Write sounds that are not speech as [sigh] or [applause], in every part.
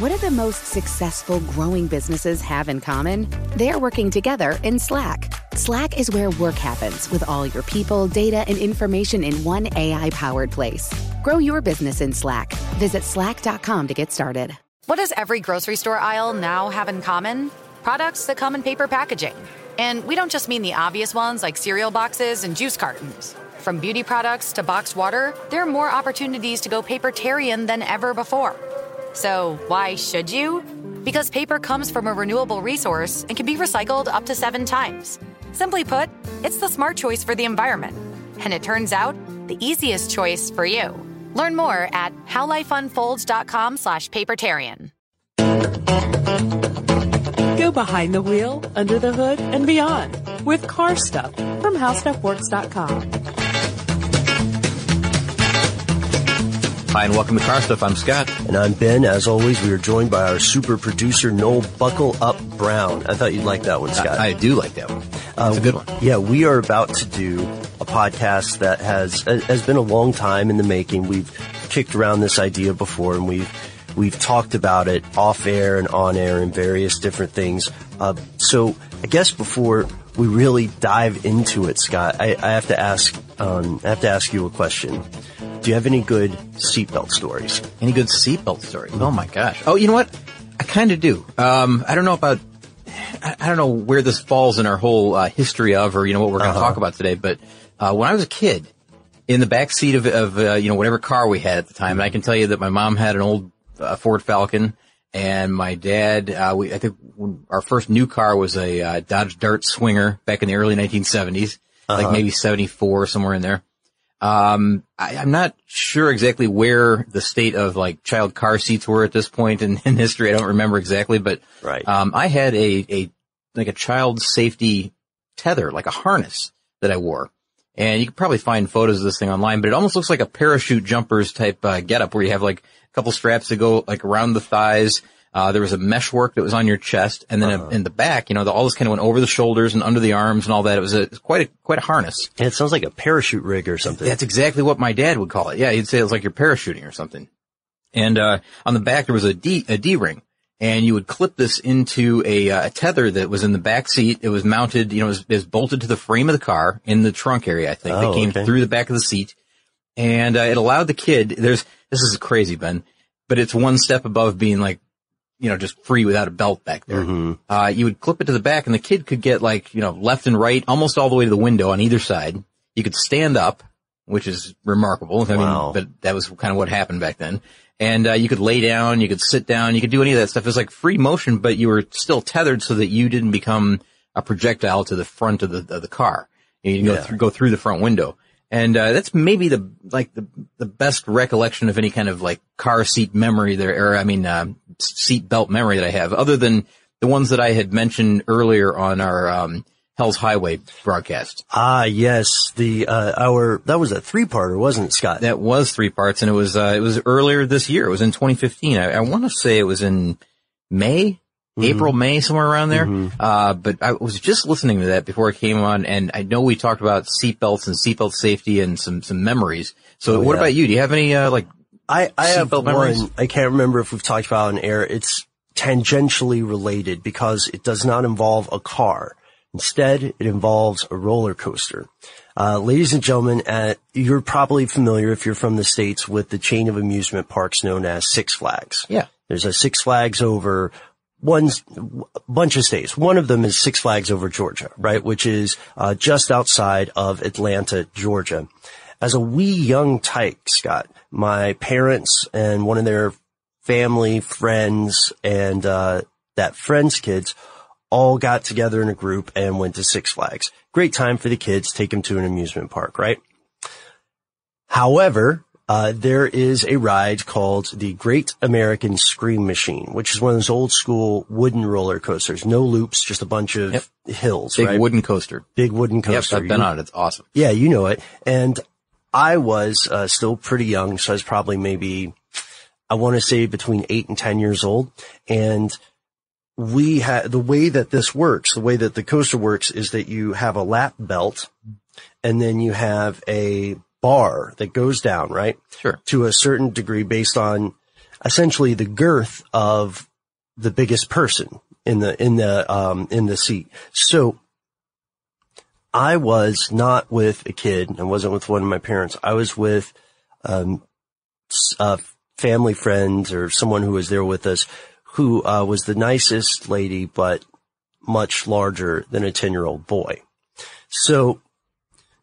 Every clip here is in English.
What do the most successful growing businesses have in common? They're working together in Slack. Slack is where work happens with all your people, data, and information in one AI powered place. Grow your business in Slack. Visit slack.com to get started. What does every grocery store aisle now have in common? Products that come in paper packaging. And we don't just mean the obvious ones like cereal boxes and juice cartons. From beauty products to boxed water, there are more opportunities to go papertarian than ever before. So, why should you? Because paper comes from a renewable resource and can be recycled up to seven times. Simply put, it's the smart choice for the environment. And it turns out, the easiest choice for you. Learn more at howlifeunfolds.com slash papertarian. Go behind the wheel, under the hood, and beyond with car stuff from howstuffworks.com. Hi, and welcome to Car Stuff. I'm Scott. And I'm Ben. As always, we are joined by our super producer, Noel Buckle Up Brown. I thought you'd like that one, Scott. I, I do like that one. That's uh, a good one. Yeah, we are about to do a podcast that has has been a long time in the making. We've kicked around this idea before, and we've we've talked about it off air and on air and various different things. Uh, so, I guess before we really dive into it, Scott, I, I have to ask um, I have to ask you a question. Do you have any good seatbelt stories? Any good seatbelt stories? Oh my gosh. Oh, you know what? I kind of do. Um, I don't know about, I, I, don't know where this falls in our whole uh, history of, or you know what we're going to uh-huh. talk about today. But uh, when I was a kid, in the back seat of, of uh, you know whatever car we had at the time, and I can tell you that my mom had an old uh, Ford Falcon, and my dad, uh, we I think our first new car was a uh, Dodge Dart Swinger back in the early 1970s, uh-huh. like maybe 74 somewhere in there. Um, I, am not sure exactly where the state of like child car seats were at this point in, [laughs] in history. I don't remember exactly, but right. um, I had a, a, like a child safety tether, like a harness that I wore. And you could probably find photos of this thing online, but it almost looks like a parachute jumpers type, uh, getup where you have like a couple straps that go like around the thighs uh, there was a mesh work that was on your chest, and then uh-huh. in the back, you know, the, all this kind of went over the shoulders and under the arms and all that. It was a quite a quite a harness. And it sounds like a parachute rig or something. That's exactly what my dad would call it. Yeah, he'd say it was like you're parachuting or something. And uh, on the back there was a D a D ring, and you would clip this into a, uh, a tether that was in the back seat. It was mounted, you know, it was, it was, bolted to the frame of the car in the trunk area. I think oh, that came okay. through the back of the seat, and uh, it allowed the kid. There's this is crazy, Ben, but it's one step above being like you know, just free without a belt back there. Mm-hmm. Uh, you would clip it to the back and the kid could get like, you know, left and right, almost all the way to the window on either side. You could stand up, which is remarkable. I wow. mean, but that was kind of what happened back then. And, uh, you could lay down, you could sit down, you could do any of that stuff. It was like free motion, but you were still tethered so that you didn't become a projectile to the front of the, of the car. You, yeah. go, through, go through the front window. And uh, that's maybe the like the the best recollection of any kind of like car seat memory there, or I mean uh, seat belt memory that I have, other than the ones that I had mentioned earlier on our um, Hell's Highway broadcast. Ah, yes, the uh, our that was a three parter, wasn't it, Scott? That was three parts, and it was uh, it was earlier this year. It was in 2015. I, I want to say it was in May mm-hmm. April, May, somewhere around there. Mm-hmm. Uh, but I was just listening to that before I came on, and I know we talked about seatbelts and seatbelt safety and some some memories. So, oh, what yeah. about you? Do you have any uh, like? I I have one. Memories? I can't remember if we've talked about on air. It's tangentially related because it does not involve a car. Instead, it involves a roller coaster. Uh, ladies and gentlemen, uh, you're probably familiar if you're from the States with the chain of amusement parks known as Six Flags. Yeah. There's a Six Flags over one bunch of states. One of them is Six Flags over Georgia, right? Which is uh, just outside of Atlanta, Georgia. As a wee young tyke, Scott, my parents and one of their family friends and uh, that friend's kids all got together in a group and went to Six Flags. Great time for the kids. Take them to an amusement park, right? However, uh, there is a ride called the Great American Scream Machine, which is one of those old school wooden roller coasters. No loops, just a bunch of Yep. hills, Big right? wooden coaster. Big wooden Yep, coaster. I've been You- on it. It's awesome. Yeah, you know it. And I was uh, still pretty young, so I was probably maybe, I want to say between eight and 10 years old. And we had, the way that this works, the way that the coaster works is that you have a lap belt and then you have a bar that goes down, right? Sure. To a certain degree based on essentially the girth of the biggest person in the, in the, um, in the seat. So I was not with a kid. I wasn't with one of my parents. I was with, um, family friend or someone who was there with us who, uh, was the nicest lady, but much larger than a 10 year old boy. So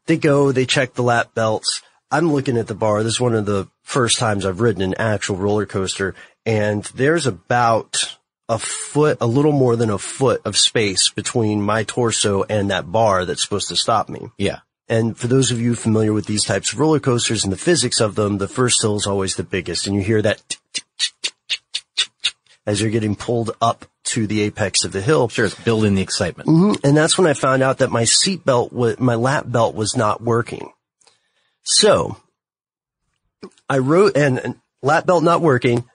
they go, they check the lap belts. I'm looking at the bar. This is one of the first times I've ridden an actual roller coaster and there's about a foot, a little more than a foot of space between my torso and that bar that's supposed to stop me. Yeah. And for those of you familiar with these types of roller coasters and the physics of them, the first hill is always the biggest and you hear that tick, as you're getting pulled up to the apex of the hill. Sure. It's building the excitement. Mhm. And that's when I found out that my seat belt, my lap belt was not working. So I wrote, and, and lap belt not working,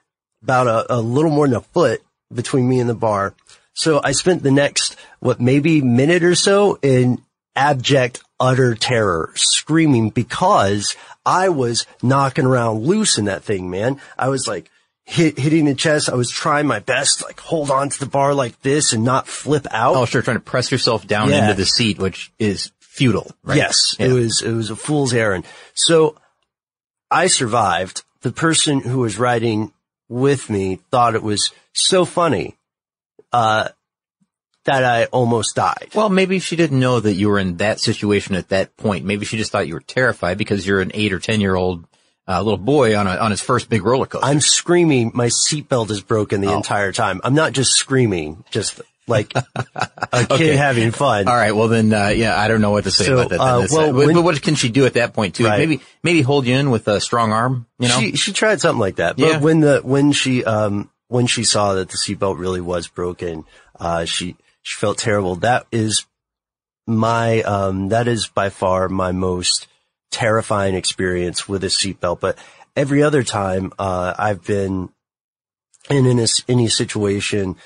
about a, a little more than a foot between me and the bar. So I spent the next, what, maybe minute or so in abject, utter terror, screaming because I was knocking around loose in that thing, man. I was like, hit, hitting the chest. I was trying my best, like hold on to the bar like this and not flip out. Oh, sure. Trying to press yourself down Yeah. into the seat, which is futile, right? Yes, Yeah. it was it was a fool's errand. So I survived. The person who was riding with me thought it was so funny uh, that I almost died. Well, maybe she didn't know that you were in that situation at that point. Maybe she just thought you were terrified because you're an eight or ten year old uh, little boy on a, on his first big roller coaster. I'm screaming. My seatbelt is broken Oh. the entire time. I'm not just screaming, just like [laughs] a kid Okay. having fun. All right. Well, then, uh, yeah, I don't know what to say So, about that. uh, Then. It's, well, uh, but, when- but what can she do at that point too? Right. Maybe, maybe hold you in with a strong arm. You know, She she tried something like that, but Yeah. when the when she um when she saw that the seatbelt really was broken, uh she she felt terrible. That is my um that is by far my most terrifying experience with a seatbelt. But every other time uh I've been in in a, any situation,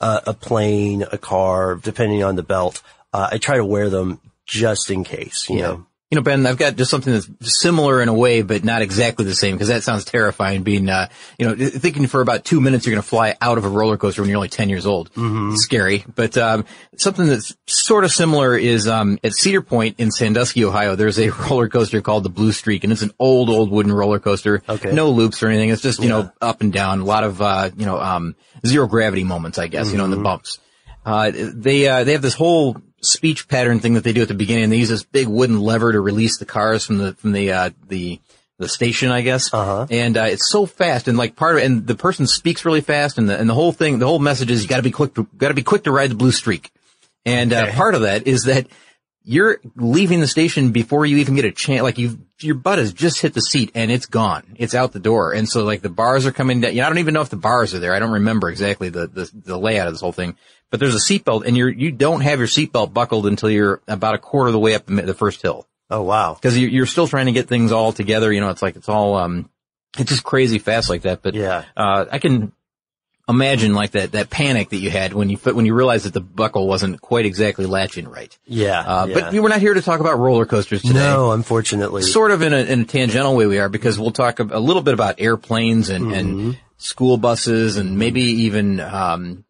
uh, a plane, a car, depending on the belt, uh, I try to wear them just in case. You Yeah. know. You know, Ben, I've got just something that's similar in a way, but not exactly the same because that sounds terrifying. Being, uh, you know, thinking for about two minutes you're going to fly out of a roller coaster when you're only 10 years old. Mm-hmm. Scary. But, um, something that's sort of similar is, um, at Cedar Point in Sandusky, Ohio, there's a [laughs] roller coaster called the Blue Streak and it's an old, old wooden roller coaster. Okay. No loops or anything. It's just, you know, up and down. A lot of, uh, you know, um, zero gravity moments, I guess, you know, in the bumps. Uh, they, uh, they have this whole speech pattern thing that they do at the beginning. They use this big wooden lever to release the cars from the, from the, uh, the, the station, I guess. Uh-huh. And, uh, it's so fast and like part of it, and the person speaks really fast and the, and the whole thing, the whole message is you gotta be quick gotta be quick to ride the blue streak. And, uh, part of that is that you're leaving the station before you even get a chance. Like you, your butt has just hit the seat and it's gone. It's out the door. And so like the bars are coming down. You know, I don't even know if the bars are there. I don't remember exactly the, the, the layout of this whole thing, but there's a seatbelt and you're, you don't have your seatbelt buckled until you're about a quarter of the way up the, first hill. Oh wow. Cause you're, you're still trying to get things all together. You know, it's like, it's all, um, it's just crazy fast like that. But, Yeah. uh, I can imagine like that, that panic that you had when you, when you realized that the buckle wasn't quite exactly latching right. Yeah. Uh, yeah. but we were not here to talk about roller coasters today. No, unfortunately. Sort of in a, in a tangential way we are because we'll talk a, a little bit about airplanes and, Mm-hmm. and school buses and maybe even, um,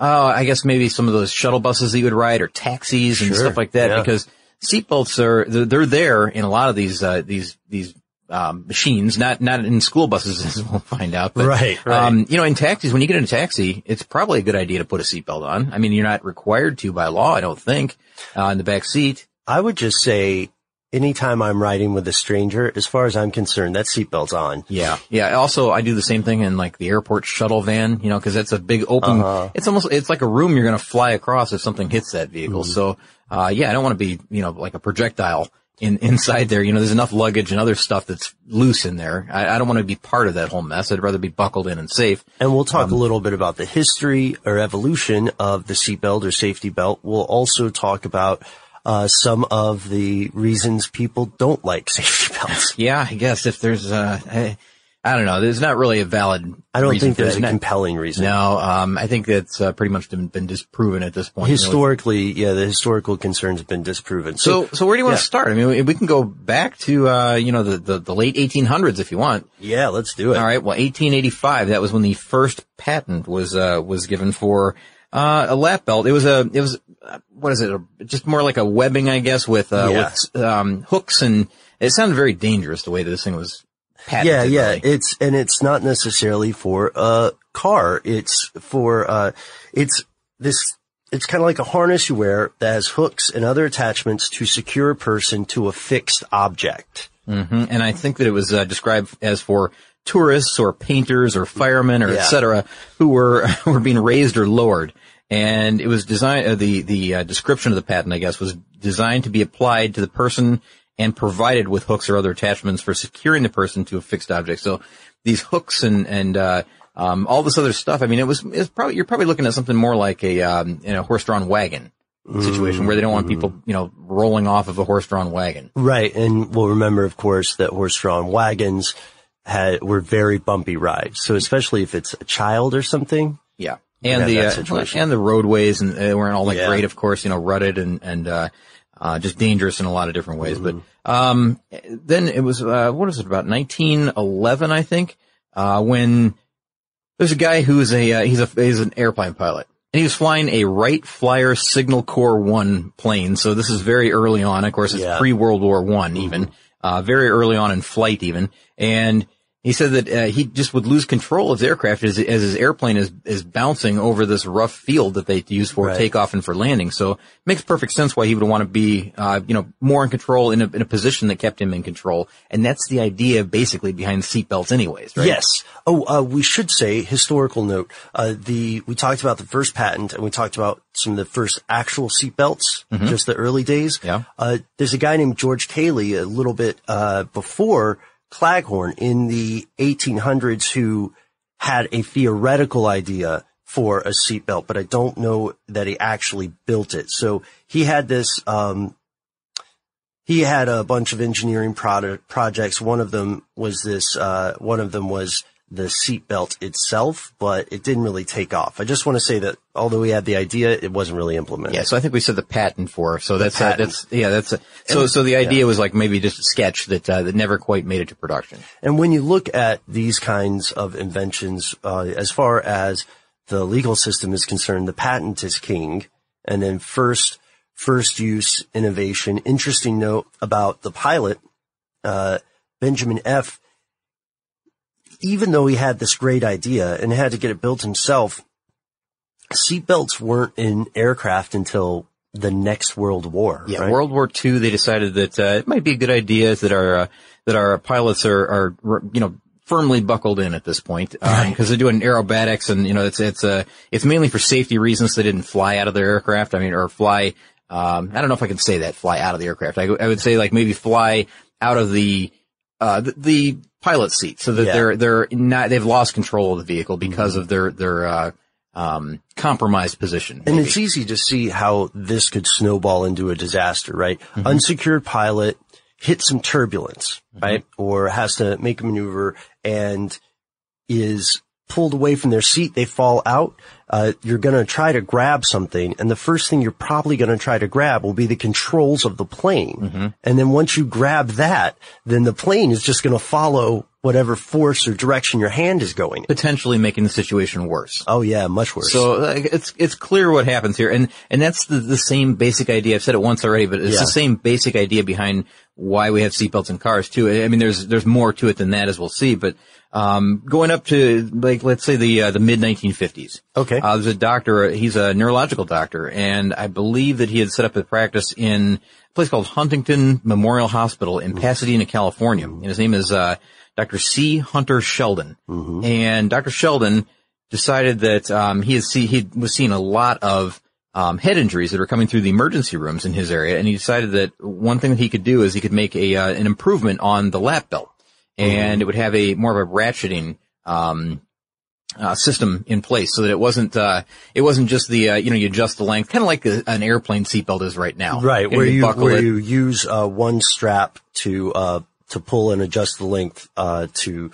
oh, I guess maybe some of those shuttle buses that you would ride or taxis and Sure, stuff like that yeah. because seatbelts are, they're, they're there in a lot of these, uh, these, these, um, machines, not, not in school buses [laughs] as we'll find out. But, Right, right. Um, you know, in taxis, when you get in a taxi, it's probably a good idea to put a seatbelt on. I mean, you're not required to by law, I don't think, uh, in the back seat. I would just say anytime I'm riding with a stranger, as far as I'm concerned, that seatbelt's on. Yeah. Yeah. Also, I do the same thing in like the airport shuttle van, you know, cause that's a big open, Uh-huh. it's almost, it's like a room you're going to fly across if something hits that vehicle. Mm-hmm. So, uh, yeah, I don't want to be, you know, like a projectile in, [laughs] inside there. You know, there's enough luggage and other stuff that's loose in there. I, I don't want to be part of that whole mess. I'd rather be buckled in and safe. And we'll talk a little bit about the history or evolution of the seatbelt or safety belt. We'll also talk about uh, some of the reasons people don't like [laughs] safety belts. Yeah, I guess if there's, uh, I, I don't know, there's not really a valid. I don't think there's a Not- compelling reason. No, um, I think that's uh, pretty much been, been disproven at this point. Historically, yeah, the historical concerns have been disproven. So, so where do you want yeah. to start? I mean, we- we can go back to, uh, you know, the, the, the late 1800s if you want. yeah, let's do it. All right. Well, 1885, that was when the first patent was, uh, was given for, uh, a lap belt. It was a, it was, what is it? A- Just more like a webbing, I guess, with, uh, Yeah. with, um, hooks and it sounded very dangerous the way that this thing was patented. Yeah, yeah. It's and it's not necessarily for a car. It's for uh, it's this. It's kind of like a harness you wear that has hooks and other attachments to secure a person to a fixed object. Mhm. And I think that it was uh, described as for tourists or painters or firemen or Yeah. et cetera who were [laughs] were being raised or lowered. And it was designed. Uh, the the uh, description of the patent, I guess, was designed to be applied to the person and provided with hooks or other attachments for securing the person to a fixed object. So these hooks and and uh, um, all this other stuff. I mean, it was it's probably you're probably looking at something more like a um, you know horse-drawn wagon situation where they don't want people you know rolling off of a horse-drawn wagon. Right, and we'll remember, of course, that horse-drawn wagons had were very bumpy rides. So especially if it's a child or something. Yeah. And the, uh, and the roadways and they weren't all that Yeah. great, of course, you know, rutted and, and, uh, uh, just dangerous in a lot of different ways. Mm-hmm. But, um, then it was, uh, what is it about 1911, I think, uh, when there's a guy who's a, uh, he's a, he's an airplane pilot. And he was flying a Wright Flyer Signal Corps One plane. So this is very early on. Of course, it's Yeah. pre World War One, even uh, very early on in flight, even. And he said that uh, he just would lose control of his aircraft as, as his airplane is is bouncing over this rough field that they use for Right. takeoff and for landing. So it makes perfect sense why he would want to be, uh, you know, more in control in a, in a position that kept him in control. And that's the idea, basically, behind seatbelts, anyways. Right? Yes. Oh, uh, we should say historical note. Uh, the we talked about the first patent, and we talked about some of the first actual seatbelts, just the early days. Mm-hmm. Yeah. Uh, there's a guy named George Cayley a little bit uh, before Claghorn in the 1800s who had a theoretical idea for a seatbelt, but I don't know that he actually built it. So he had this. Um, he had a bunch of engineering product projects. One of them was this. Uh, one of them was the seatbelt itself, but it didn't really take off. I just want to say that although we had the idea, it wasn't really implemented. Yeah, so I think we said the patent for. So that's uh, patent. that's yeah, that's uh, so so the idea was like maybe just a sketch that uh, that never quite made it to production. And when you look at these kinds of inventions, uh, as far as the legal system is concerned, the patent is king. And then first, first use innovation. Interesting note about the pilot, uh, Benjamin F. Even though he had this great idea and had to get it built himself, seatbelts weren't in aircraft until the next World War. Yeah, right? World War II, they decided that uh, it might be a good idea that our uh, that our pilots are are you know firmly buckled in at this point because they're doing aerobatics and you know it's it's uh, it's mainly for safety reasons. They didn't fly out of their aircraft. I mean, or fly. Um, I don't know if I can say that fly out of the aircraft. I, I would say like maybe fly out of the uh, the, the pilot seat so that Yeah. they're they're not they've lost control of the vehicle because of their their uh, um, compromised position. And it's easy to see how this could snowball into a disaster, right? Mm-hmm. Unsecured pilot hits some turbulence, Mm-hmm. right? Or has to make a maneuver and is pulled away from their seat. They fall out. Uh, you're going to try to grab something. And the first thing you're probably going to try to grab will be the controls of the plane. Mm-hmm. And then once you grab that, then the plane is just going to follow whatever force or direction your hand is going in. potentially making the situation worse. Oh yeah, much worse. So like, it's it's clear what happens here, and and that's the the same basic idea. I've said it once already, but it's Yeah. the same basic idea behind why we have seatbelts in cars too. I mean, there's there's more to it than that, as we'll see. But um, going up to like let's say the uh, the mid 1950s. Okay. Uh, there's a doctor. He's a neurological doctor, and I believe that he had set up a practice in a place called Huntington Memorial Hospital in Pasadena, California. And his name is uh, Dr. C. Hunter Sheldon. And Dr. Sheldon decided that um, he, see, he was seeing a lot of um, head injuries that were coming through the emergency rooms in his area, and he decided that one thing that he could do is he could make a uh, an improvement on the lap belt, and it would have a more of a ratcheting um, uh, system in place so that it wasn't uh, it wasn't just the uh, you know you adjust the length kind of like a, an airplane seatbelt is right now Right, You where you buckle where it. you use uh, one strap to uh, to pull and adjust the length uh, to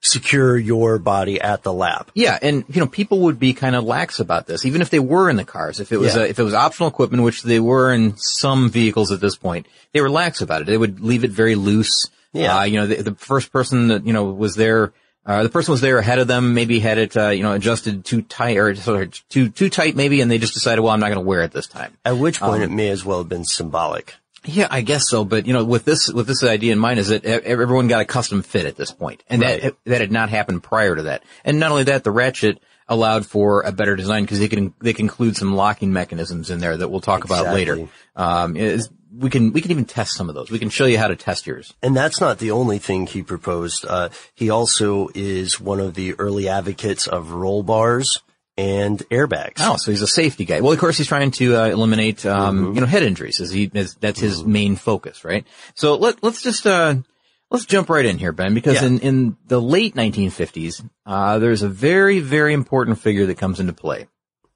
secure your body at the lap. Yeah, and you know, people would be kind of lax about this, even if they were in the cars. If it was Yeah. uh if it was optional equipment, which they were in some vehicles at this point, they were lax about it. They would leave it very loose. Yeah. Uh, you know, the, the first person that you know was there, uh, the person was there ahead of them, maybe had it, uh, you know, adjusted too tight or sort of too too tight, maybe, and they just decided, well, I'm not going to wear it this time. At which point Um, it may as well have been symbolic. Yeah, I guess so. But you know, with this with this idea in mind, is that everyone got a custom fit at this point, and Right. that that had not happened prior to that. And not only that, the ratchet allowed for a better design because they can they can include some locking mechanisms in there that we'll talk about later. Um, is, we can we can even test some of those. We can show you how to test yours. And that's not the only thing he proposed. Uh, he also is one of the early advocates of roll bars and airbags. Oh, so he's a safety guy. Well, of course, he's trying to uh, eliminate, um, Mm-hmm. you know, head injuries. As he, as, that's his main focus, right? So let let's just uh, let's jump right in here, Ben, because Yeah. in in the late 1950s, uh, there's a very very important figure that comes into play,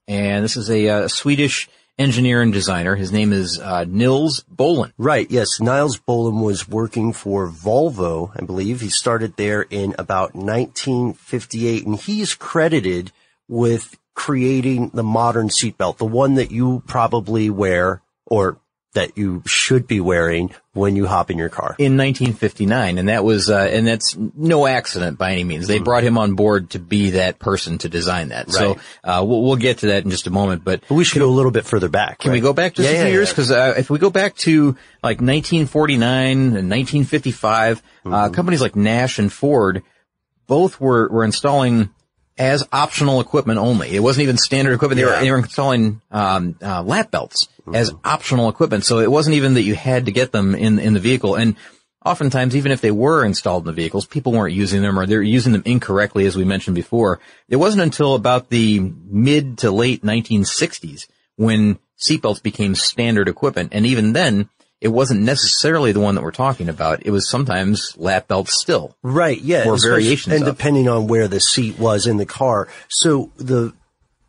and this is a uh, Swedish engineer and designer. His name is uh, Nils Bohlin. Right, yes. Niles Bohlin was working for Volvo, I believe. He started there in about 1958, and he's credited with creating the modern seatbelt, the one that you probably wear or that you should be wearing when you hop in your car. in 1959, and that was, uh, and that's no accident by any means. They brought him on board to be that person to design that. So, uh, we'll, we'll get to that in just a moment, but But we should go a little bit further back. Can we go back just Yeah, a few yeah, years? yeah. Because uh, if we go back to like 1949 and 1955, Mm-hmm. uh, companies like Nash and Ford both were were installing as optional equipment only. It wasn't even standard equipment. They were they were installing um, uh, lap belts as Mm-hmm. optional equipment. So it wasn't even that you had to get them in in the vehicle. And oftentimes, even if they were installed in the vehicles, people weren't using them or they're using them incorrectly, as we mentioned before. It wasn't until about the mid to late 1960s when seatbelts became standard equipment. And even then, it wasn't necessarily the one that we're talking about. It was sometimes lap belts still. Right, yeah. Or variations And of. depending on where the seat was in the car. So the,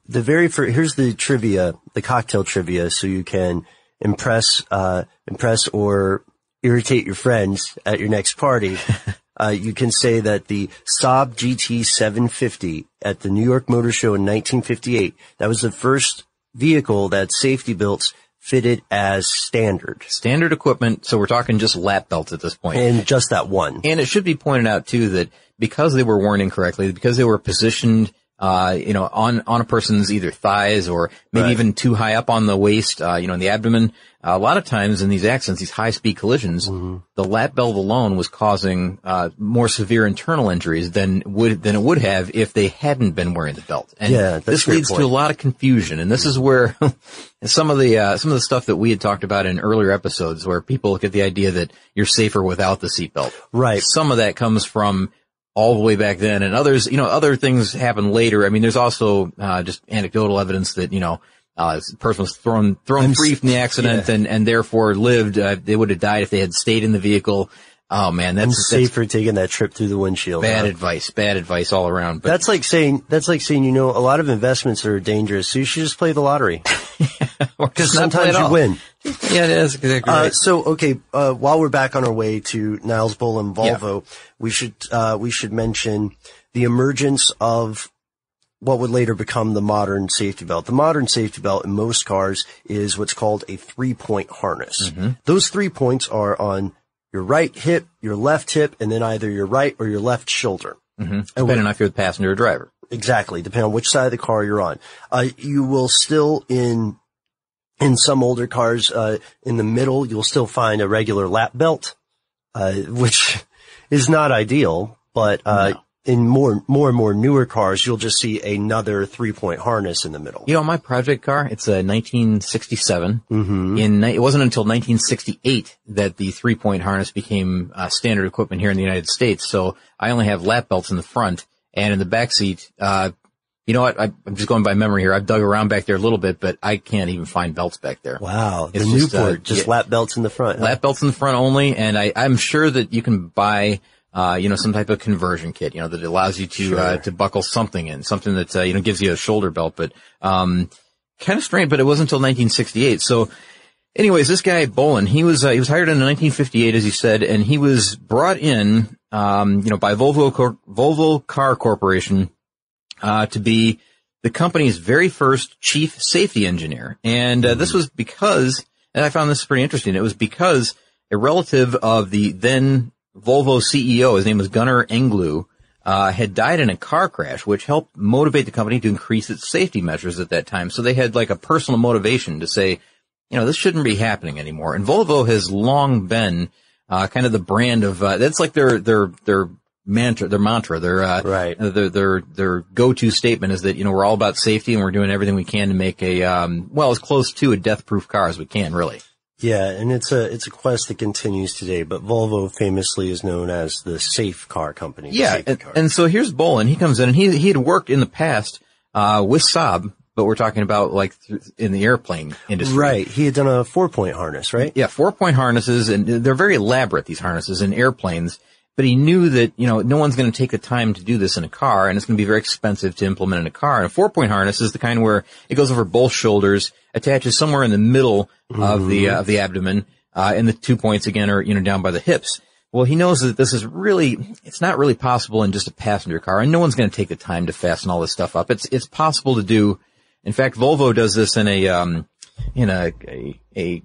the very first, here's the trivia, the cocktail trivia, so you can impress, uh, impress or irritate your friends at your next party. [laughs] uh, you can say that the Saab GT 750 at the New York Motor Show in 1958, that was the first vehicle that safety belts fitted as standard. Standard equipment. So we're talking just lap belts at this point. And just that one. And it should be pointed out too that because they were worn incorrectly, because they were positioned, uh, you know, on, on a person's either thighs or maybe Right. even too high up on the waist, uh, you know, in the abdomen, a lot of times in these accidents, these high speed collisions, Mm-hmm. the lap belt alone was causing, uh, more severe internal injuries than would, than it would have if they hadn't been wearing the belt. And Yeah, this leads to a lot of confusion. And this is where [laughs] some of the, uh, some of the stuff that we had talked about in earlier episodes where people get the idea that you're safer without the seatbelt. Right. Some of that comes from all the way back then and others, you know, other things happen later. I mean, there's also, uh, just anecdotal evidence that, you know, uh, person was thrown, thrown I'm free from the accident yeah. and, and therefore lived, uh, they would have died if they had stayed in the vehicle. Oh man, I'm that's, that's safer taking that trip through the windshield. bad huh? advice, bad advice all around. But That's like saying that's like saying you know a lot of investments are dangerous, so you should just play the lottery. [laughs] or just not play Sometimes you win. Yeah, that's exactly Uh, so okay, uh, while we're back on our way to Niles Bohlin Volvo, we should uh, we should mention the emergence of what would later become the modern safety belt. The modern safety belt in most cars is what's called a three point harness. Mm-hmm. Those three points are on your right hip, your left hip, and then either your right or your left shoulder. Depending on if you're the passenger or driver. Exactly, depending on which side of the car you're on. Uh, you will still in in some older cars uh, in the middle, you'll still find a regular lap belt, uh, which [laughs] is not ideal. But uh, in more more and more newer cars, you'll just see another three point harness in the middle. You know, my project car, it's a 1967. Mm-hmm. In it wasn't until 1968 that the three point harness became uh, standard equipment here in the United States. So I only have lap belts in the front and in the back seat. Uh, You know what? I, I'm just going by memory here. I've dug around back there a little bit, but I can't even find belts back there. Wow. The It's just, Newport, uh, just yeah. lap belts in the front. huh? Lap belts in the front only, and I, I'm sure that you can buy, uh, you know, some type of conversion kit, you know, that allows you to, uh, to buckle something in, something that, uh, you know, gives you a shoulder belt, but, um, kind of strange, but it wasn't until 1968. So, anyways, this guy Bohlin, he was, uh, he was hired in 1958, as you said, and he was brought in, um, you know, by Volvo, Cor- Volvo Car Corporation, uh, to be the company's very first chief safety engineer. And uh, this was because, and I found this pretty interesting, it was because a relative of the then Volvo CEO, his name was Gunnar Engellau, uh, had died in a car crash, which helped motivate the company to increase its safety measures at that time. So they had like a personal motivation to say, you know, this shouldn't be happening anymore. And Volvo has long been, uh, kind of the brand of, uh, that's like their, their, their mantra, their mantra, their, uh, Right. their, their, their go-to statement is that, you know, we're all about safety and we're doing everything we can to make a, um, well, as close to a death-proof car as we can, really. Yeah, and it's a it's a quest that continues today. But Volvo famously is known as the safe car company. Yeah, and, car. and so here's Bohlin. He comes in and he he had worked in the past uh, with Saab, but we're talking about like th- in the airplane industry. right, he had done a four point harness, right? Yeah, four point harnesses, and they're very elaborate. These harnesses in airplanes. But he knew that you know no one's going to take the time to do this in a car, and it's going to be very expensive to implement in a car. And a four point harness is the kind where it goes over both shoulders, attaches somewhere in the middle of the uh, of the abdomen, uh, and the two points again are you know down by the hips. Well, he knows that this is really, it's not really possible in just a passenger car, and no one's going to take the time to fasten all this stuff up. It's, it's possible to do. In fact, Volvo does this in a, um, in a, a, a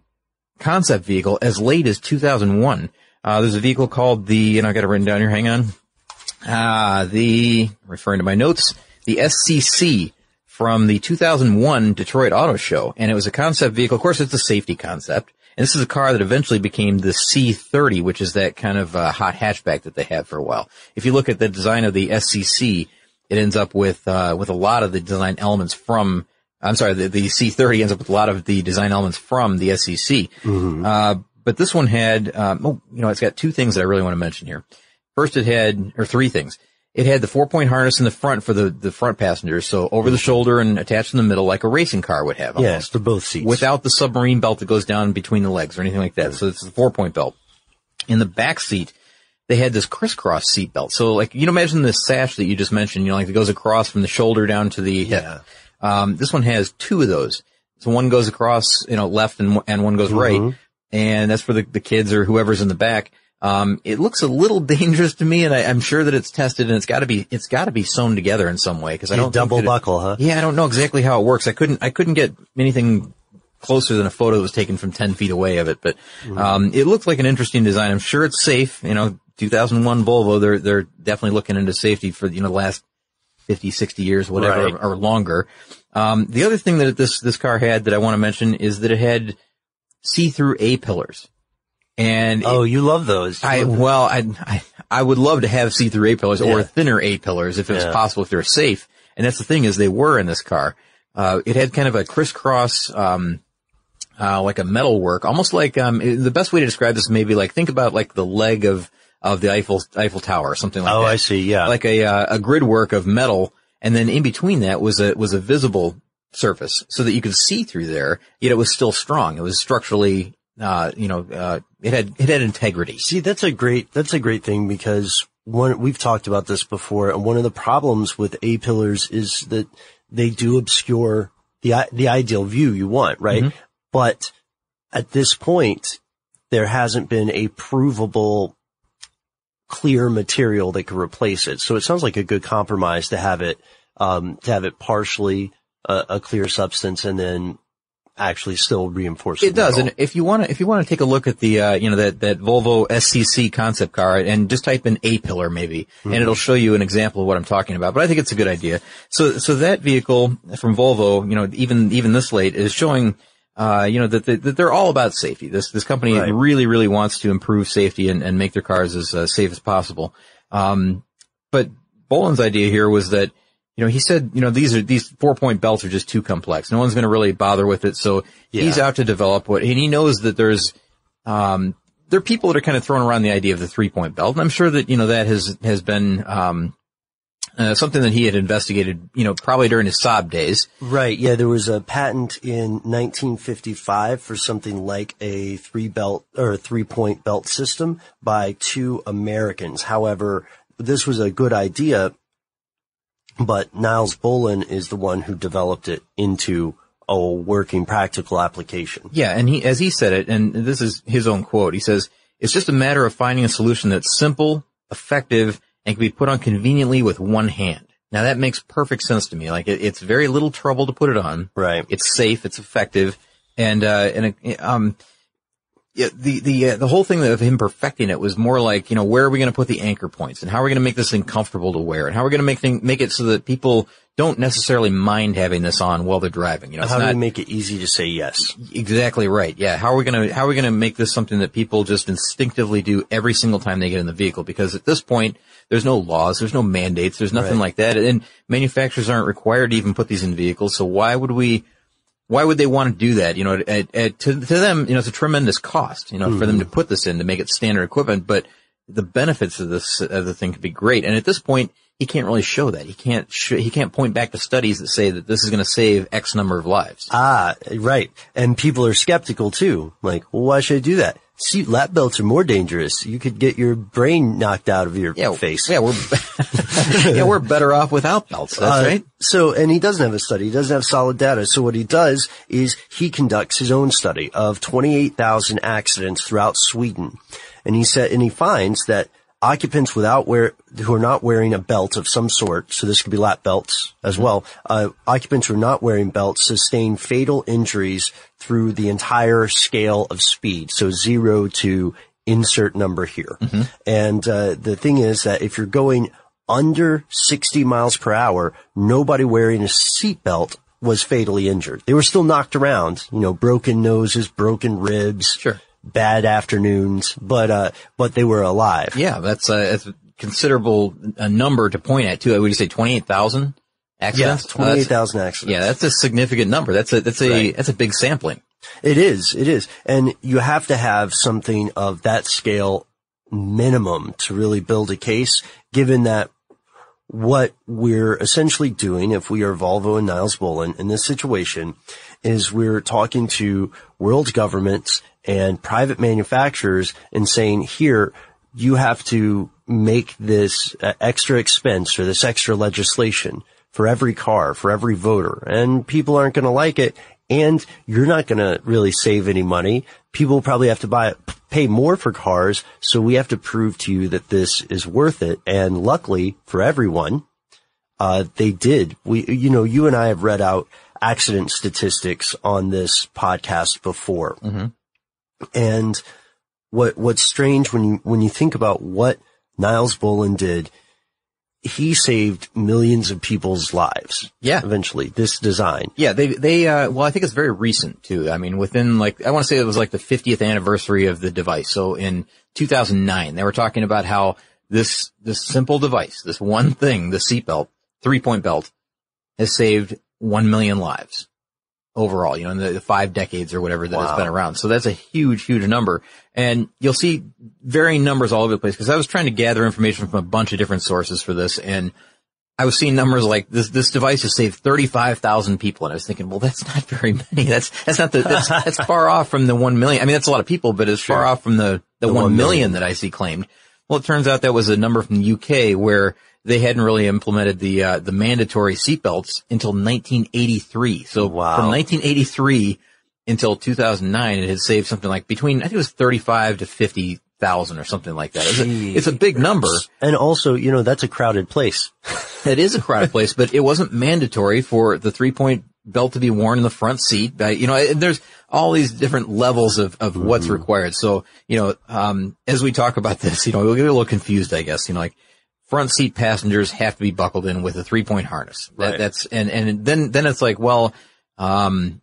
concept vehicle as late as 2001. Uh, there's a vehicle called the, and I got it written down here, hang on. Ah, the, referring to my notes, the SCC from the 2001 Detroit Auto Show. And it was a concept vehicle. Of course, it's a safety concept. And this is a car that eventually became the C30, which is that kind of uh, hot hatchback that they had for a while. If you look at the design of the SCC, it ends up with, uh, with a lot of the design elements from, I'm sorry, the, the C30 ends up with a lot of the design elements from the SCC. Uh, but this one had, um, oh, you know, it's got two things that I really want to mention here. First, it had, or three things. It had the four point harness in the front for the, the front passengers, so over the shoulder and attached in the middle like a racing car would have. Yes, almost. for both seats. Without the submarine belt that goes down between the legs or anything like that. So it's the four point belt. In the back seat, they had this crisscross seat belt. So like, you know, imagine this sash that you just mentioned, you know, like it goes across from the shoulder down to the hip. Yeah. Um, this one has two of those. So one goes across, you know, left and, and one goes right. And that's for the, the kids or whoever's in the back. Um, it looks a little [laughs] dangerous to me and I, I'm sure that it's tested and it's gotta be, it's gotta be sewn together in some way. Cause I don't double it- buckle, huh? yeah, I don't know exactly how it works. I couldn't, I couldn't get anything closer than a photo that was taken from 10 feet away of it, but, um, it looked like an interesting design. I'm sure it's safe. You know, 2001 Volvo, they're, they're definitely looking into safety for, you know, the last 50, 60 years, whatever, Right. or longer. Um, the other thing that this, this car had that I want to mention is that it had see-through A-pillars. And it- Oh, you love those. I well, I, I I would love to have see-through A pillars or thinner A pillars if it was Yeah. possible if they're safe. And that's the thing is they were in this car. Uh, it had kind of a crisscross, um, uh, like a metal work, almost like um, it- the best way to describe this maybe like think about like the leg of of the Eiffel Eiffel Tower or something like Oh, that. Oh, I see, yeah. like a uh, a grid work of metal, and then in between that was a was a visible surface so that you could see through there. Yet it was still strong. It was structurally, uh, you know, uh, it had it had integrity. See, that's a great, that's a great thing because one, we've talked about this before and one of the problems with A pillars is that they do obscure the, the ideal view you want, right? But at this point, there hasn't been a provable clear material that could replace it. So it sounds like a good compromise to have it, um, to have it partially a, a clear substance and then actually still reinforce It does, and if you want to, if you want to take a look at the, uh, you know, that that Volvo SCC concept car, and just type in A pillar maybe, and it'll show you an example of what I'm talking about. But I think it's a good idea. So, so that vehicle from Volvo, you know, even even this late is showing, uh, you know, that, that, that they're all about safety. This this company Right. really really wants to improve safety and, and make their cars as uh, safe as possible. Um, but Boland's idea here was that, you know, he said, you know, these are, these four point belts are just too complex. No one's going to really bother with it. So he's out to develop what, and he knows that there's, um, there are people that are kind of throwing around the idea of the three point belt. And I'm sure that, you know, that has, has been, um, Uh, something that he had investigated, you know, probably during his Saab days. Right. Yeah. There was a patent in 1955 for something like a three belt or three point belt system by two Americans. However, this was a good idea, but Niles Boland is the one who developed it into a working practical application. Yeah, and he, as he said it, and this is his own quote, he says, it's just a matter of finding a solution that's simple, effective, and can be put on conveniently with one hand. Now that makes perfect sense to me. Like it, it's very little trouble to put it on. Right. It's safe, it's effective, and, uh, and, um, yeah, the the uh, the whole thing of him perfecting it was more like you know where are we going to put the anchor points and how are we going to make this thing comfortable to wear and how are we going to make thing make it so that people don't necessarily mind having this on while they're driving. You know, How do we make it easy to say yes? exactly right. Yeah, how are we going to how are we going to make this something that people just instinctively do every single time they get in the vehicle? Because at this point, there's no laws, there's no mandates, there's nothing Right. like that, and manufacturers aren't required to even put these in vehicles. So why would we? Why would they want to do that? You know, at, at, to, to them, you know, it's a tremendous cost, you know, for Mm-hmm. them to put this in to make it standard equipment, but the benefits of this, of the thing could be great. And at this point, he can't really show that. He can't, sh- he can't point back to studies that say that this is going to save X number of lives. Ah, right. And people are skeptical too. Like, well, why should I do that? See, lap belts are more dangerous. You could get your brain knocked out of your face. Yeah, we're, [laughs] yeah, we're better off without belts. That's Uh, right. So, and he doesn't have a study. He doesn't have solid data. So what he does is he conducts his own study of 28,000 accidents throughout Sweden. And he said, and he finds that occupants without wear, who are not wearing a belt of some sort, so this could be lap belts as well, uh, occupants who are not wearing belts sustain fatal injuries through the entire scale of speed. So zero to insert number here. And, uh, the thing is that if you're going under 60 miles per hour, nobody wearing a seatbelt was fatally injured. They were still knocked around, you know, broken noses, broken ribs, Sure. Bad afternoons, but, uh, but they were alive. Yeah, that's a, that's a considerable a number to point at too. I would you say 28,000 Yeah, accidents? Uh, that's- 28,000 accidents. Yeah, that's a significant number. That's a, that's a, Right. that's a big sampling. It is, it is. And you have to have something of that scale minimum to really build a case, given that what we're essentially doing, if we are Volvo and Niles Boland in this situation, is we're talking to world governments and private manufacturers and saying, here, you have to make this uh, extra expense or this extra legislation for every car, for every voter, and people aren't going to like it. And you're not going to really save any money. People probably have to buy, pay more for cars. So we have to prove to you that this is worth it. And luckily for everyone, uh, they did. We, you know, you and I have read out accident statistics on this podcast before. And what, what's strange when you, when you think about what Niles Boland did, he saved millions of people's lives. Yeah. Eventually, this design. Yeah, they they uh well I think it's very recent too. I mean within like I want to say it was like the 50th anniversary of the device. So in 2009 they were talking about how this this simple device, this one thing, the seatbelt, three-point belt has saved 1 million lives overall, you know, in the, 5 decades or whatever that it's Wow. been around. So that's a huge huge number. And you'll see varying numbers all over the place because I was trying to gather information from a bunch of different sources for this and I was seeing numbers like this, this device has saved 35,000 people. And I was thinking, well, that's not very many. That's, that's not the, that's, [laughs] that's far off from the 1 million. I mean, that's a lot of people, but it's far off from the, the, The 1 1 million million. that I see claimed. Well, it turns out that was a number from the UK where they hadn't really implemented the, uh, the mandatory seatbelts until 1983. So Wow. from 1983 until 2009, it had saved something like between, I think it was 35 to 50,000 or something like that. It's a, it's a big number. And also, you know, that's a crowded place. [laughs] It is a crowded place, but it wasn't mandatory for the three point belt to be worn in the front seat. But, you know, there's all these different levels of, of what's required. So, you know, um, as we talk about this, you know, we'll get a little confused, I guess, you know, like front seat passengers have to be buckled in with a three point harness. That, Right. That's, and, and then, then it's like, well, um,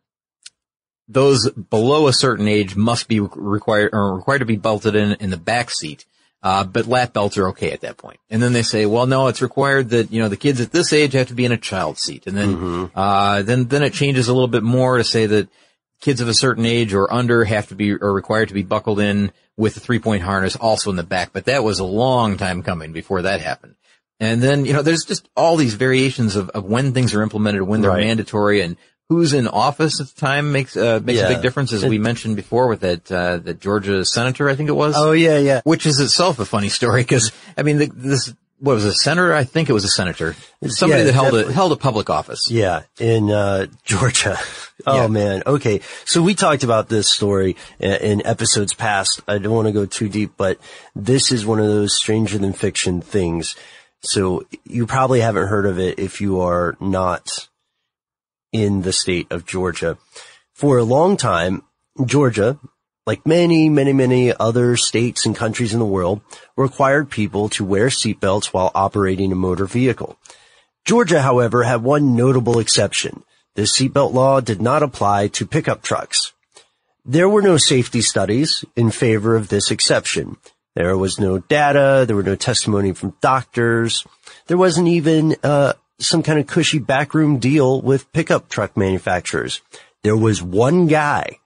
those below a certain age must be required or required to be belted in in the back seat. Uh, but lap belts are okay at that point. And then they say, well, no, it's required that, you know, the kids at this age have to be in a child seat. And then, uh, then, then it changes a little bit more to say that kids of a certain age or under have to be, or required to be buckled in with a three point harness also in the back. But that was a long time coming before that happened. And then, you know, there's just all these variations of, of when things are implemented, when they're Right. mandatory and who's in office at the time makes, uh, makes a big difference as we mentioned before with that, uh, the Georgia senator, I think it was. Oh yeah, yeah. Which is itself a funny story because, I mean, the, this, what was it, a senator? I think it was a senator. Somebody Yeah, that held a, held a public office. Yeah, in uh, Georgia. [laughs] Oh Yeah. man. Okay, so we talked about this story in episodes past. I don't want to go too deep, but this is one of those stranger than fiction things. So you probably haven't heard of it if you are not in the state of Georgia. For a long time, Georgia, like many, many, many other states and countries in the world, required people to wear seatbelts while operating a motor vehicle. Georgia, however, had one notable exception. The seatbelt law did not apply to pickup trucks. There were no safety studies in favor of this exception. There was no data. There were no testimony from doctors. There wasn't even uh, some kind of cushy backroom deal with pickup truck manufacturers. There was one guy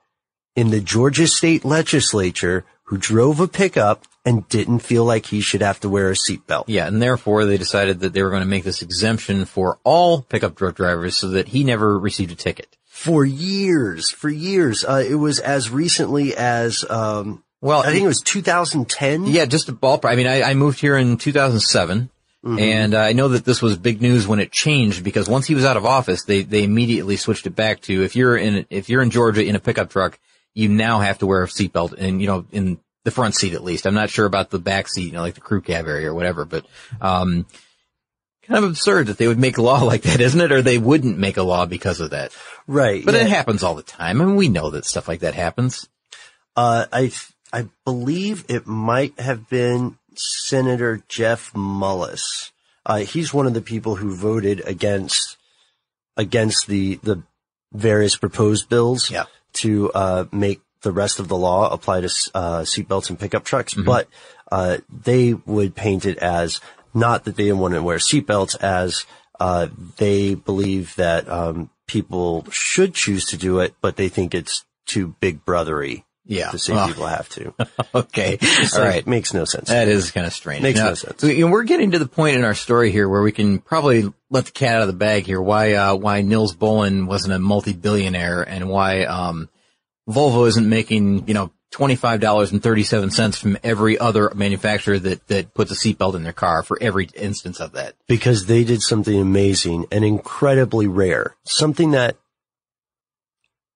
in the Georgia state legislature who drove a pickup and didn't feel like he should have to wear a seatbelt. Yeah, and therefore they decided that they were going to make this exemption for all pickup truck drivers so that he never received a ticket. for years, for years. Uh, it was as recently as, um, Well, I think it was 2010. Yeah, just a ballpark. I mean, I, I moved here in 2007, and I know that this was big news when it changed because once he was out of office, they they immediately switched it back to if you're in if you're in Georgia in a pickup truck, you now have to wear a seatbelt, and you know in the front seat at least. I'm not sure about the back seat, you know, like the crew cab area or whatever, but um, kind of absurd that they would make a law [laughs] like that, isn't it? Or they wouldn't make a law because of that. Right. But yeah. it happens all the time. I mean, we know that stuff like that happens. Uh, I, I believe it might have been Senator Jeff Mullis. Uh, he's one of the people who voted against, against the, the various proposed bills Yeah. To, uh, make the rest of the law apply to, uh, seatbelts and pickup trucks. But, uh, they would paint it as not that they didn't want to wear seatbelts as, uh, they believe that, um, people should choose to do it, but they think it's too big brothery Yeah. to say Well, people have to. [laughs] Okay. All right. Makes no sense. That is kind of strange. Makes Now, no sense. know, we're getting to the point in our story here where we can probably let the cat out of the bag here. Why, uh, why Nils Bohlin wasn't a multi-billionaire and why, um, Volvo isn't making, you know, $25.37 from every other manufacturer that, that puts a seatbelt in their car for every instance of that. because they did something amazing and incredibly rare. Something that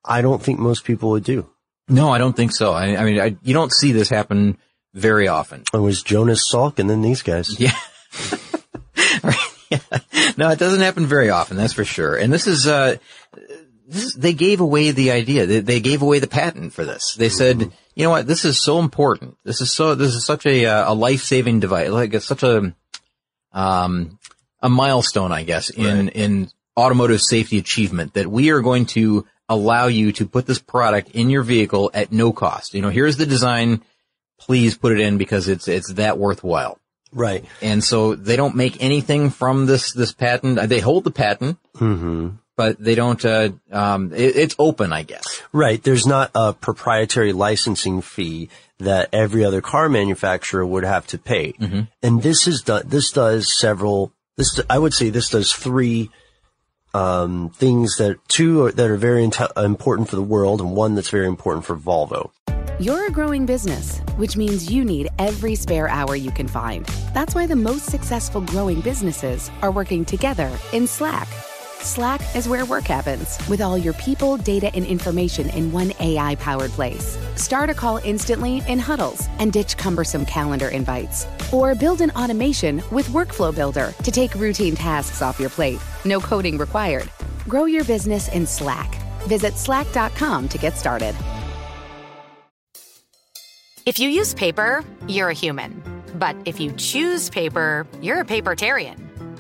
I don't think most people would do. No, I don't think so. I, I mean, I, you don't see this happen very often. It was Jonas Salk and then these guys. Yeah. yeah. [laughs] No, it doesn't happen very often, that's for sure. And this is, uh, this, they gave away the idea. They, they gave away the patent for this. They said, you know what, this is so important. This is so, this is such a, uh, a life-saving device. Like it's such a, um, a milestone, I guess, in, in automotive safety achievement that we are going to allow you to put this product in your vehicle at no cost. You know, here's the design. Please put it in because it's, it's that worthwhile. Right. And so they don't make anything from this, this patent. They hold the patent, hmm but they don't, uh, um, it, it's open, I guess. Right. There's not a proprietary licensing fee that every other car manufacturer would have to pay. And this is done, this does several, this, I would say this does three, um, things that two are, that are very inte- important for the world and one that's very important for Volvo. You're a growing business, which means you need every spare hour you can find. That's why the most successful growing businesses are working together in Slack. Slack is where work happens, with all your people, data, and information in one AI powered place. Start a call instantly in huddles and ditch cumbersome calendar invites. Or build an automation with Workflow Builder to take routine tasks off your plate. No coding required. Grow your business in Slack. Visit slack.com to get started. If you use paper, you're a human. But if you choose paper, you're a papertarian.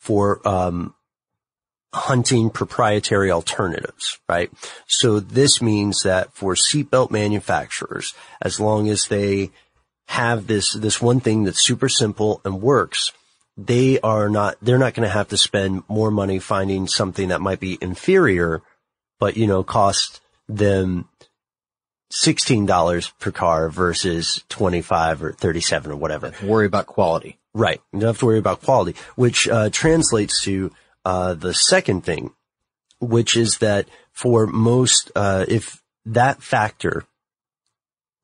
for um, hunting proprietary alternatives, right? So this means that for seatbelt manufacturers, as long as they have this this one thing that's super simple and works, they are not they're not going to have to spend more money finding something that might be inferior, but you know cost them $16 per car versus 25 or 37 or whatever. Worry about quality. Right. You don't have to worry about quality, which uh, translates to uh, the second thing, which is that for most, uh, if that factor,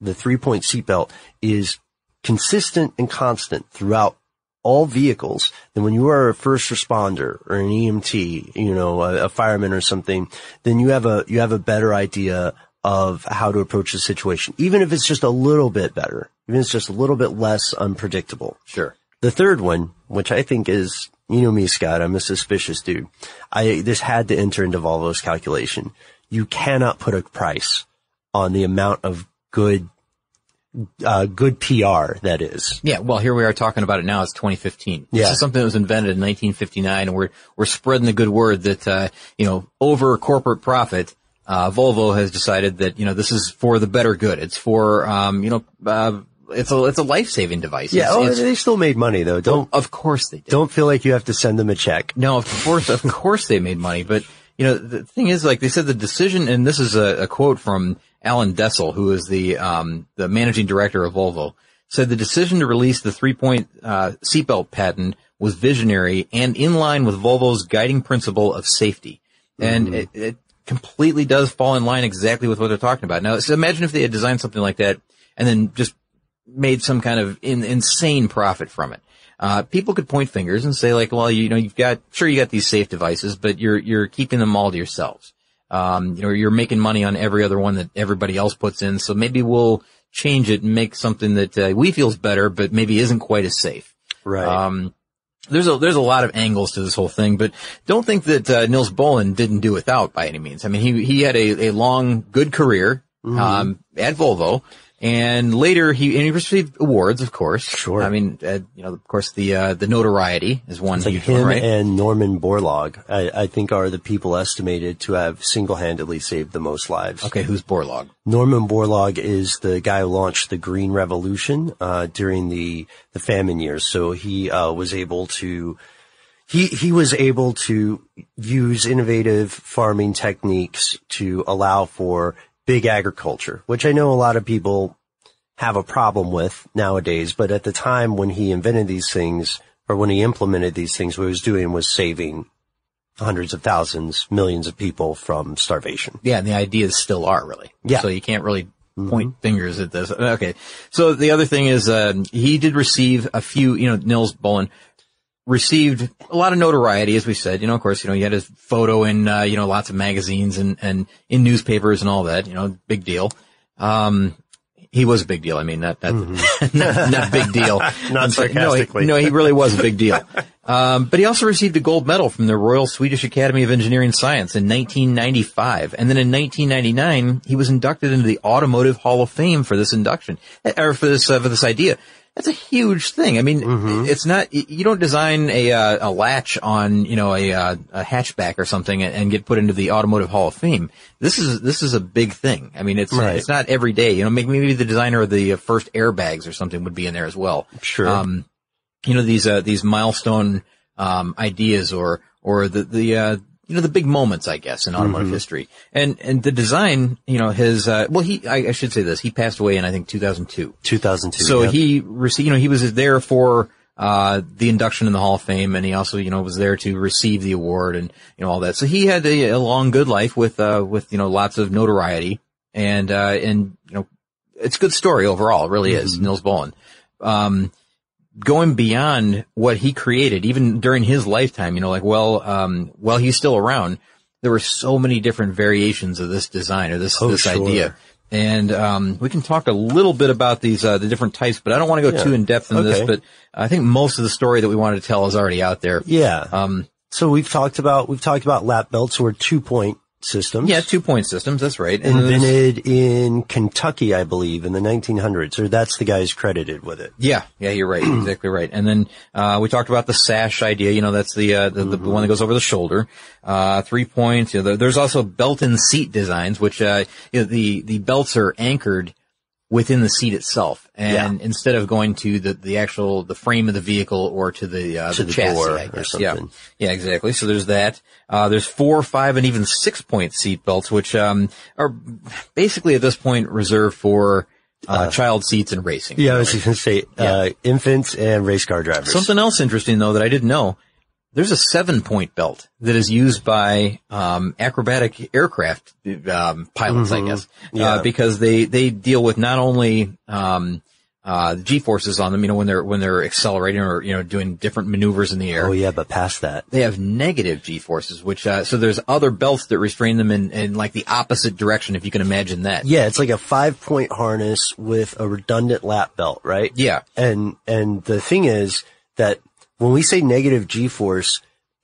the three point seatbelt is consistent and constant throughout all vehicles, then when you are a first responder or an EMT, you know, a, a fireman or something, then you have a, you have a better idea of how to approach the situation, even if it's just a little bit better, even if it's just a little bit less unpredictable. Sure. The third one, which I think is, you know me, Scott, I'm a suspicious dude. I, this had to enter into Volvo's calculation. You cannot put a price on the amount of good uh, good PR that is. Yeah, well, here we are talking about it now. It's 2015. Yeah. Is something that was invented in 1959, and we're we're spreading the good word that uh, you know over corporate profit. Uh, Volvo has decided that you know this is for the better good. It's for um, you know uh, it's a it's a life saving device. Yeah, it's, oh, it's, they still made money though. Don't of course they did. Don't feel like you have to send them a check. No, of course, of course they made money. But you know, the thing is, like they said, the decision, and this is a, a quote from Alan Dessel, who is the um, the managing director of Volvo, said the decision to release the three point uh, seatbelt patent was visionary and in line with Volvo's guiding principle of safety. And mm-hmm. it, it completely does fall in line exactly with what they're talking about. Now, so imagine if they had designed something like that and then just made some kind of in, insane profit from it. Uh, people could point fingers and say like, well, you know, you've got, sure, you got these safe devices, but you're, you're keeping them all to yourselves. Um, you know, you're making money on every other one that everybody else puts in. So maybe we'll change it and make something that uh, we feels better, but maybe isn't quite as safe. Right. Um, there's a there's a lot of angles to this whole thing, but don't think that uh, Nils Bohlin didn't do without by any means. I mean, he he had a, a long good career mm-hmm. um, at Volvo, and later he, and he received awards, of course. Sure. I mean, uh, you know, of course, the, uh, the notoriety is one. It's like him one, right? and Norman Borlaug, I, I, think are the people estimated to have single-handedly saved the most lives. Okay, who's Borlaug? Norman Borlaug is the guy who launched the Green Revolution, uh, during the, the famine years. So he, uh, was able to, he, he was able to use innovative farming techniques to allow for big agriculture, which I know a lot of people have a problem with nowadays. But at the time when he invented these things or when he implemented these things, what he was doing was saving hundreds of thousands, millions of people from starvation. Yeah. And the ideas still are really. Yeah. So you can't really point mm-hmm. fingers at this. Okay. So the other thing is, uh, he did receive a few, you know, Nils Bohlin received a lot of notoriety, as we said. You know, of course, you know, he had his photo in, uh, you know, lots of magazines and, and in newspapers and all that, you know, big deal. Um, he was a big deal. I mean, [laughs] not not mm-hmm. not, not, big deal. [laughs] not sarcastically. No he, no, he really was a big deal. [laughs] Um, but he also received a gold medal from the Royal Swedish Academy of Engineering Science in 1995, and then in 1999 he was inducted into the Automotive Hall of Fame for this induction or for this uh, for this idea. That's a huge thing. I mean, mm-hmm. it's not, you don't design a, uh, a latch on, you know, a, uh, a hatchback or something and, and, get put into the automotive hall of fame. This is, this is a big thing. I mean, it's, right. it's not every day, you know, maybe, maybe the designer of the first airbags or something would be in there as well. Sure. Um, you know, these, uh, these milestone, um, ideas or, or the, the, uh, you know, the big moments, I guess, in automotive mm-hmm. history. And, and the design, you know, his, uh, well, he, I, I, should say this, he passed away in, I think, 2002. 2002. So yep. he received, you know, he was there for, uh, the induction in the Hall of Fame and he also, you know, was there to receive the award and, you know, all that. So he had a, a long, good life with, uh, with, you know, lots of notoriety and, uh, and, you know, it's a good story overall. It really is. Mm-hmm. Nils Bohlin. Um, going beyond what he created, even during his lifetime, you know, like, well, um, while he's still around, there were so many different variations of this design or this, oh, this sure. idea. And, um, we can talk a little bit about these, uh, the different types, but I don't want to go yeah. too in depth in okay. this, but I think most of the story that we wanted to tell is already out there. Yeah. Um, so we've talked about, we've talked about lap belts or two point systems. Yeah, two point systems. That's right. And Invented in Kentucky, I believe, in the 1900s, or that's the guys credited with it. Yeah, yeah, you're right, [clears throat] exactly right. And then uh, we talked about the sash idea. You know, that's the uh, the, mm-hmm. the, one that goes over the shoulder. Uh, three points. You know, there's also belt-in seat designs, which uh, you know, the the belts are anchored within the seat itself, and yeah. instead of going to the the actual the frame of the vehicle or to the uh, to the, the chassis, I guess. Yeah, yeah, exactly. So there's that. Uh, there's four, five, and even six point seat belts, which um, are basically at this point reserved for. Uh, uh child seats and racing. Yeah, I was going to say, yeah. Uh, infants and race car drivers. Something else interesting though that I didn't know there's a seven point belt that is used by um, acrobatic aircraft um, pilots, mm-hmm. I guess, uh, yeah. uh, because they they deal with not only um, uh, G forces on them, you know, when they're when they're accelerating or you know doing different maneuvers in the air. Oh yeah, but past that, they have negative G forces, which uh, so there's other belts that restrain them in, in like the opposite direction, if you can imagine that. Yeah, it's like a five point harness with a redundant lap belt, right? Yeah, and and the thing is that when we say negative G-force,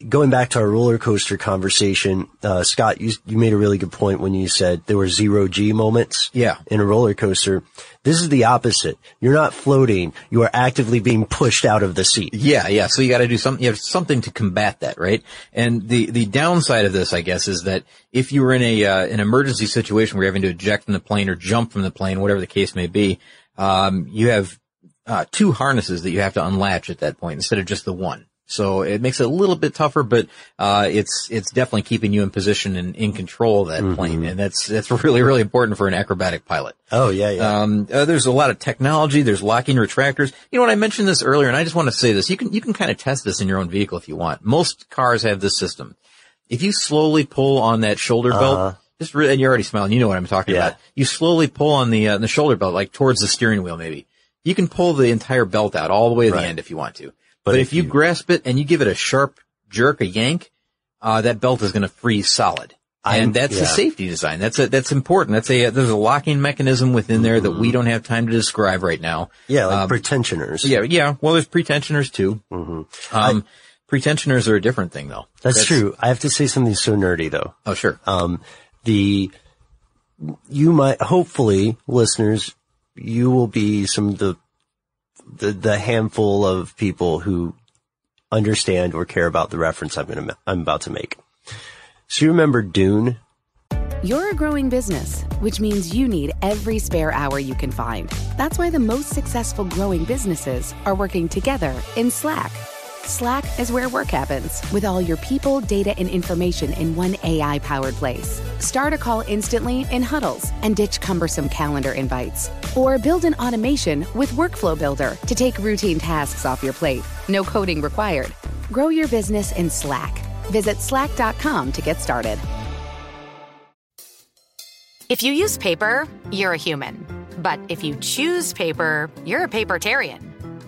going back to our roller coaster conversation, uh, Scott, you, you made a really good point when you said there were zero G moments. Yeah. In a roller coaster. This is the opposite. You're not floating. You are actively being pushed out of the seat. Yeah, yeah. So you got to do something. You have something to combat that, right? And the the downside of this, I guess, is that if you were in a uh, an emergency situation where you're having to eject from the plane or jump from the plane, whatever the case may be, um, you have uh, two harnesses that you have to unlatch at that point instead of just the one. So it makes it a little bit tougher, but uh, it's it's definitely keeping you in position and in control of that mm-hmm. plane, and that's that's [laughs] really really important for an acrobatic pilot. Oh yeah, yeah. Um, uh, there's a lot of technology. There's locking retractors. You know what? I mentioned this earlier, and I just want to say this. You can you can kind of test this in your own vehicle if you want. Most cars have this system. If you slowly pull on that shoulder belt, uh-huh. just re- and you're already smiling, you know what I'm talking yeah. about. You slowly pull on the uh, the shoulder belt, like towards the steering wheel, maybe you can pull the entire belt out all the way to right. the end if you want to. But, but if, if you, you, grasp it and you give it a sharp jerk, a yank, uh, that belt is going to freeze solid. I'm, and that's yeah. a safety design. That's a, that's important. That's a, there's a locking mechanism within there mm-hmm. that we mm-hmm. don't have time to describe right now. Yeah, like um, pretensioners. Yeah, yeah. Well, there's pretensioners too. Mm-hmm. Um, I, pretensioners are a different thing though. That's, that's, true. I have to say something so nerdy though. Oh, sure. Um, the, you might, hopefully, listeners, you will be some of the, the, the handful of people who understand or care about the reference I'm going to, I'm about to make. So you remember Dune? You're a growing business, which means you need every spare hour you can find. That's why the most successful growing businesses are working together in Slack. Slack is where work happens, with all your people, data, and information in one AI powered place. Start a call instantly in huddles and ditch cumbersome calendar invites. Or build an automation with Workflow Builder to take routine tasks off your plate. No coding required. Grow your business in Slack. Visit slack.com to get started. If you use paper, you're a human. But if you choose paper, you're a papertarian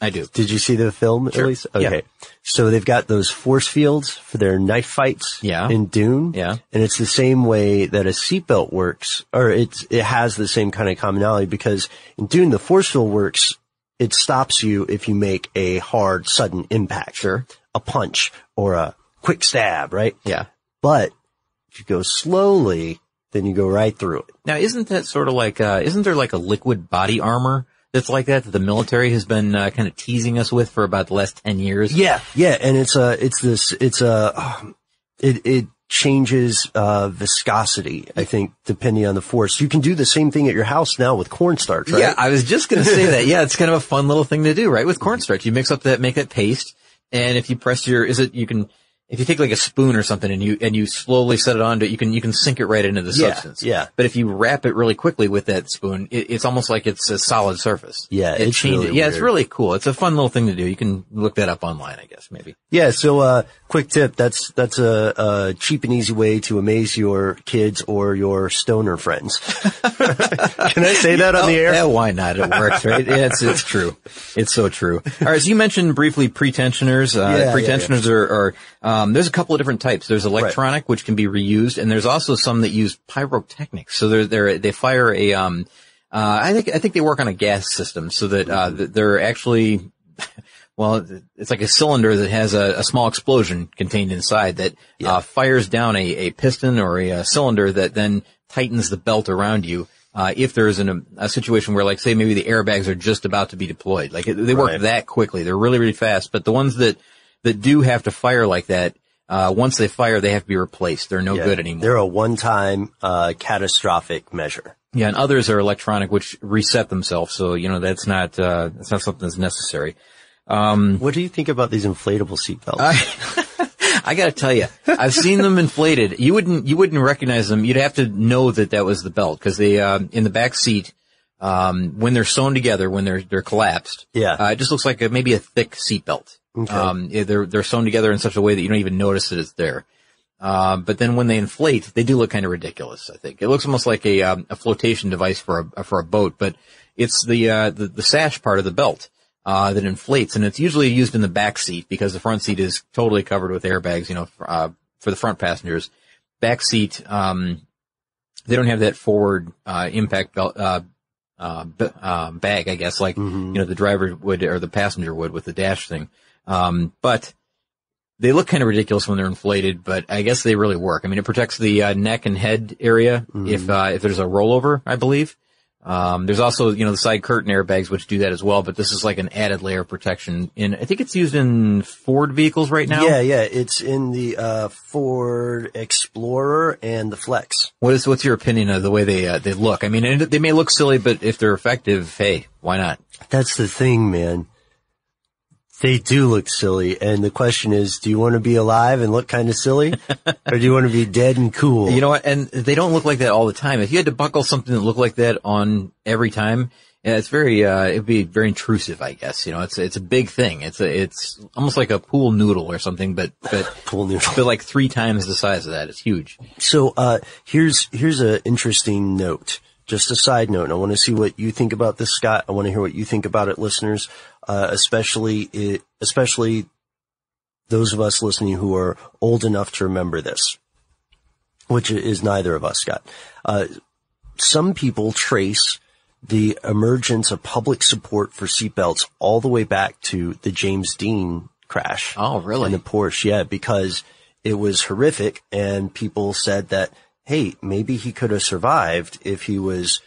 I do. Did you see the film sure. at least? Okay. Yeah. So they've got those force fields for their knife fights yeah. in Dune. Yeah. And it's the same way that a seatbelt works, or it's, it has the same kind of commonality because in Dune, the force field works, it stops you if you make a hard, sudden impact. Sure. A punch or a quick stab, right? Yeah. But if you go slowly, then you go right through it. Now, isn't that sort of like, uh, isn't there like a liquid body armor that's like that that the military has been uh, kind of teasing us with for about the last 10 years. Yeah, yeah, and it's a it's this it's a um, it it changes uh, viscosity, I think, depending on the force. You can do the same thing at your house now with cornstarch, right? Yeah, I was just going to say that. Yeah, it's kind of a fun little thing to do, right? With cornstarch, you mix up that, make that paste, and if you press your, is it, you can if you take like a spoon or something and you and you slowly set it onto it, you can you can sink it right into the yeah, substance. Yeah. But if you wrap it really quickly with that spoon, it, it's almost like it's a solid surface. Yeah, it it's changes. Really yeah, it's really cool. It's a fun little thing to do. You can look that up online, I guess maybe. Yeah. So, uh, quick tip. That's that's a, a cheap and easy way to amaze your kids or your stoner friends. [laughs] can I say [laughs] that on the air? Yeah, why not? It works, right? yeah, it's it's true. It's so true. All right. So you mentioned briefly pretensioners. Uh, yeah, pretensioners yeah, yeah. are, are um, there's a couple of different types. There's electronic, right. which can be reused, and there's also some that use pyrotechnics. So they're, they're, they fire a, um, uh, I think, I think they work on a gas system so that, uh, they're actually, well, it's like a cylinder that has a, a small explosion contained inside that, yeah. uh, fires down a, a piston or a, a, cylinder that then tightens the belt around you. Uh, if there's an, a situation where, like, say, maybe the airbags are just about to be deployed, like they work right. that quickly. They're really, really fast. But the ones that that do have to fire like that, uh, once they fire, they have to be replaced. They're no yeah, good anymore. They're a one-time, uh, catastrophic measure. Yeah, and others are electronic, which reset themselves. So, you know, that's not, uh, that's not something that's necessary. Um, what do you think about these inflatable seatbelts? I, [laughs] I gotta tell you, I've seen them inflated. You wouldn't, you wouldn't recognize them. You'd have to know that that was the belt because they, uh, in the back seat, um, when they're sewn together, when they're, they're collapsed. Yeah. Uh, it just looks like a, maybe a thick seatbelt. Okay. Um, they're, they're sewn together in such a way that you don't even notice that it's there. Uh, but then when they inflate, they do look kind of ridiculous, I think. It looks almost like a, um, a flotation device for a, for a boat, but it's the, uh, the, the sash part of the belt, uh, that inflates and it's usually used in the back seat because the front seat is totally covered with airbags, you know, for, uh, for the front passengers. Back seat, um, they don't have that forward, uh, impact belt, uh, uh, b- uh, bag, I guess, like, mm-hmm. you know, the driver would or the passenger would with the dash thing. Um, but they look kind of ridiculous when they're inflated, but I guess they really work. I mean, it protects the uh, neck and head area mm-hmm. if uh, if there's a rollover, I believe. Um, there's also you know the side curtain airbags which do that as well, but this is like an added layer of protection. In I think it's used in Ford vehicles right now. Yeah, yeah, it's in the uh, Ford Explorer and the Flex. What is what's your opinion of the way they uh, they look? I mean, they may look silly, but if they're effective, hey, why not? That's the thing, man They do look silly. And the question is, do you want to be alive and look kind of silly? [laughs] or do you want to be dead and cool? You know what? And they don't look like that all the time. If you had to buckle something that looked like that on every time, yeah, it's very, uh, it'd be very intrusive, I guess. You know, it's, it's a big thing. It's a, it's almost like a pool noodle or something, but, but, [laughs] Pool noodle. but like three times the size of that. It's huge. So, uh, here's, here's an interesting note. Just a side note. I want to see what you think about this, Scott. I want to hear what you think about it, listeners, uh, especially, it, especially those of us listening who are old enough to remember this, which is neither of us, Scott. Uh, some people trace the emergence of public support for seatbelts all the way back to the James Dean crash. Oh, really? In the Porsche, yeah, because it was horrific and people said that, hey, maybe he could have survived if he was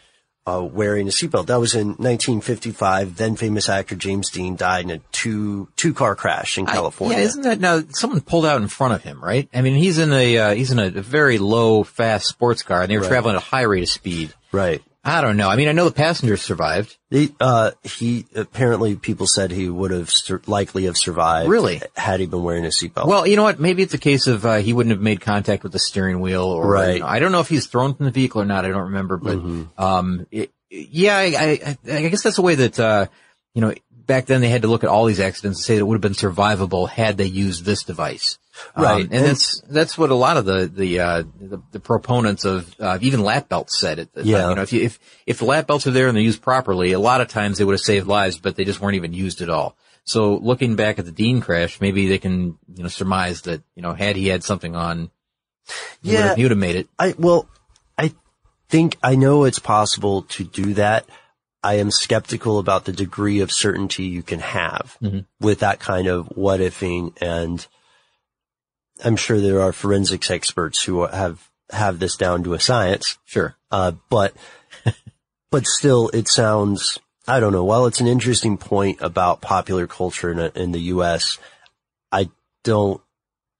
uh, wearing a seatbelt. That was in 1955. Then famous actor James Dean died in a two two car crash in California. I, yeah, isn't that now someone pulled out in front of him, right? I mean, he's in a, uh, he's in a very low, fast sports car and they were Right. traveling at a high rate of speed. right. I don't know. I mean, I know the passengers survived. He, uh, he apparently people said he would have sur- likely have survived. Really? Had he been wearing a seatbelt. Well, you know what? Maybe it's a case of uh, he wouldn't have made contact with the steering wheel, or Right. you know, I don't know if he's thrown from the vehicle or not. I don't remember, but Mm-hmm. um, it, yeah, I, I, I guess that's the way that uh, you know back then they had to look at all these accidents and say that it would have been survivable had they used this device. Um, Right. and, And- that's that's what a lot of the the uh, the, the proponents of uh, even lap belts said. Time. Yeah. you know, if you, if if the lap belts are there and they're used properly, a lot of times they would have saved lives, but they just weren't even used at all. So looking back at the Dean crash, maybe they can you know surmise that you know had he had something on, he would Yeah. have, he would have made it. I well, I think I know it's possible to do that. I am skeptical about the degree of certainty you can have Mm-hmm. with that kind of what ifing, and I'm sure there are forensics experts who have have this down to a science. Sure. Uh, but, [laughs] but still, it sounds, I don't know, while it's an interesting point about popular culture in, in the U.S., I don't,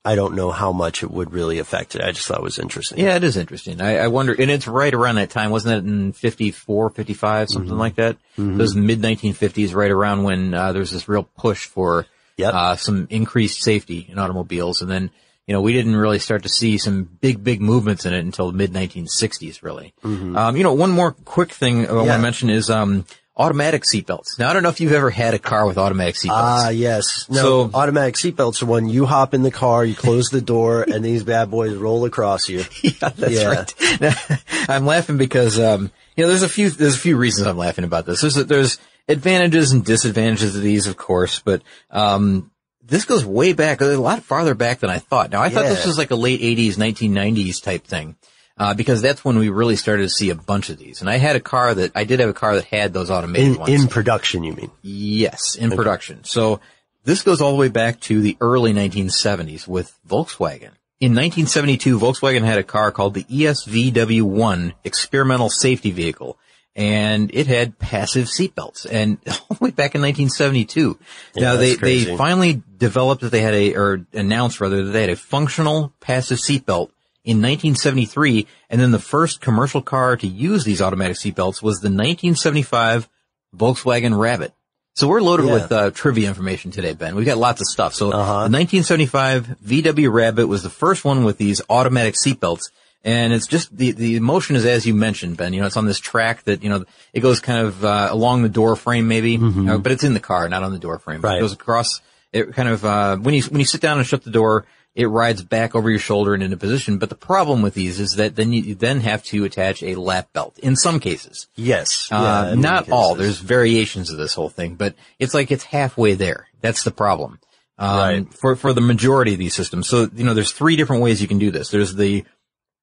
I don't know how much it would really affect it. I just thought it was interesting. Yeah, it is interesting. I, I wonder, and it's right around that time, wasn't it in 54, 55, something Mm-hmm. like that? Those mid 1950s, right around when uh, there was this real push for Yep. uh, some increased safety in automobiles, and then you know we didn't really start to see some big, big movements in it until the mid 1960s, really. Um, you know, one more quick thing I want Mm-hmm. To mention is um, automatic seatbelts. Now, I don't know if you've ever had a car with automatic seatbelts. Ah, yes. No, So- automatic seatbelts are when you hop in the car, you close the door, [laughs] and these bad boys roll across you. [laughs] Yeah, that's Yeah. right. Now, [laughs] I'm laughing because, um, you know, there's a few, there's a few reasons I'm laughing about this. There's, there's advantages and disadvantages of these, of course, but, um, this goes way back, a lot farther back than I thought. Now, I thought this was like a late 80s, 1990s type thing. Uh, because that's when we really started to see a bunch of these. And I had a car that, I did have a car that had those automated In, ones. in production, you mean? Yes, in production. So this goes all the way back to the early 1970s with Volkswagen. In 1972, Volkswagen had a car called the E ESVW1 Experimental Safety Vehicle, and it had passive seatbelts. And [laughs] all the way back in 1972. now they crazy. they finally developed that they had a or announced rather that they had a functional passive seatbelt in 1973, and then the first commercial car to use these automatic seatbelts was the 1975 Volkswagen Rabbit. So we're loaded Yeah. with uh, trivia information today, Ben. We've got lots of stuff. So Uh-huh. the 1975 VW Rabbit was the first one with these automatic seatbelts. And it's just the, the motion is as you mentioned, Ben. You know, it's on this track that, you know, it goes kind of, uh, along the door frame maybe, uh, but it's in the car, not on the door frame. Mm-hmm. Right. It goes across, it kind of, uh, when you, when you sit down and shut the door, it rides back over your shoulder and into position. But the problem with these is that then you, then have to attach a lap belt in some cases. Yes. Uh, Yeah, not all. There's variations of this whole thing, but it's like it's halfway there. That's the problem. Um, Right. For, for the majority of these systems. So, you know, there's three different ways you can do this. There's the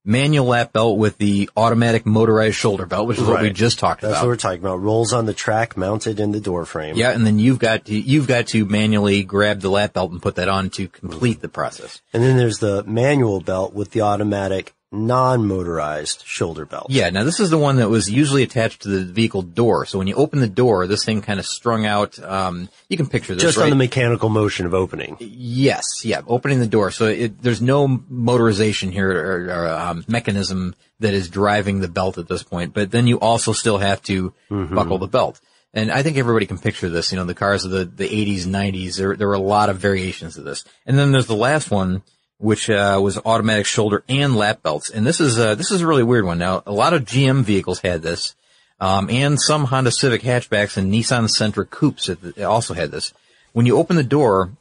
manual lap belt with the automatic motorized shoulder belt, which is what we just talked That's about. That's what we're talking about. Rolls on the track mounted in the door frame. yeah, and then you've got to, you've got to manually grab the lap belt and put that on to complete the process. And then there's the manual belt with the automatic non-motorized shoulder belt. Yeah, now this is the one that was usually attached to the vehicle door. So when you open the door, this thing kind of strung out, um, you can picture this, Just right? on the mechanical motion of opening. Yes, yeah, opening the door. So it, there's no motorization here or, or um, mechanism that is driving the belt at this point. But then you also still have to buckle the belt. And I think everybody can picture this, you know, the cars of the, the 80s, 90s, there, there were a lot of variations of this. And then there's the last one, which, uh, was automatic shoulder and lap belts. And this is, uh, this is a really weird one. Now, a lot of GM vehicles had this, um, and some Honda Civic hatchbacks and Nissan Sentra coupes also had this. When you open the door,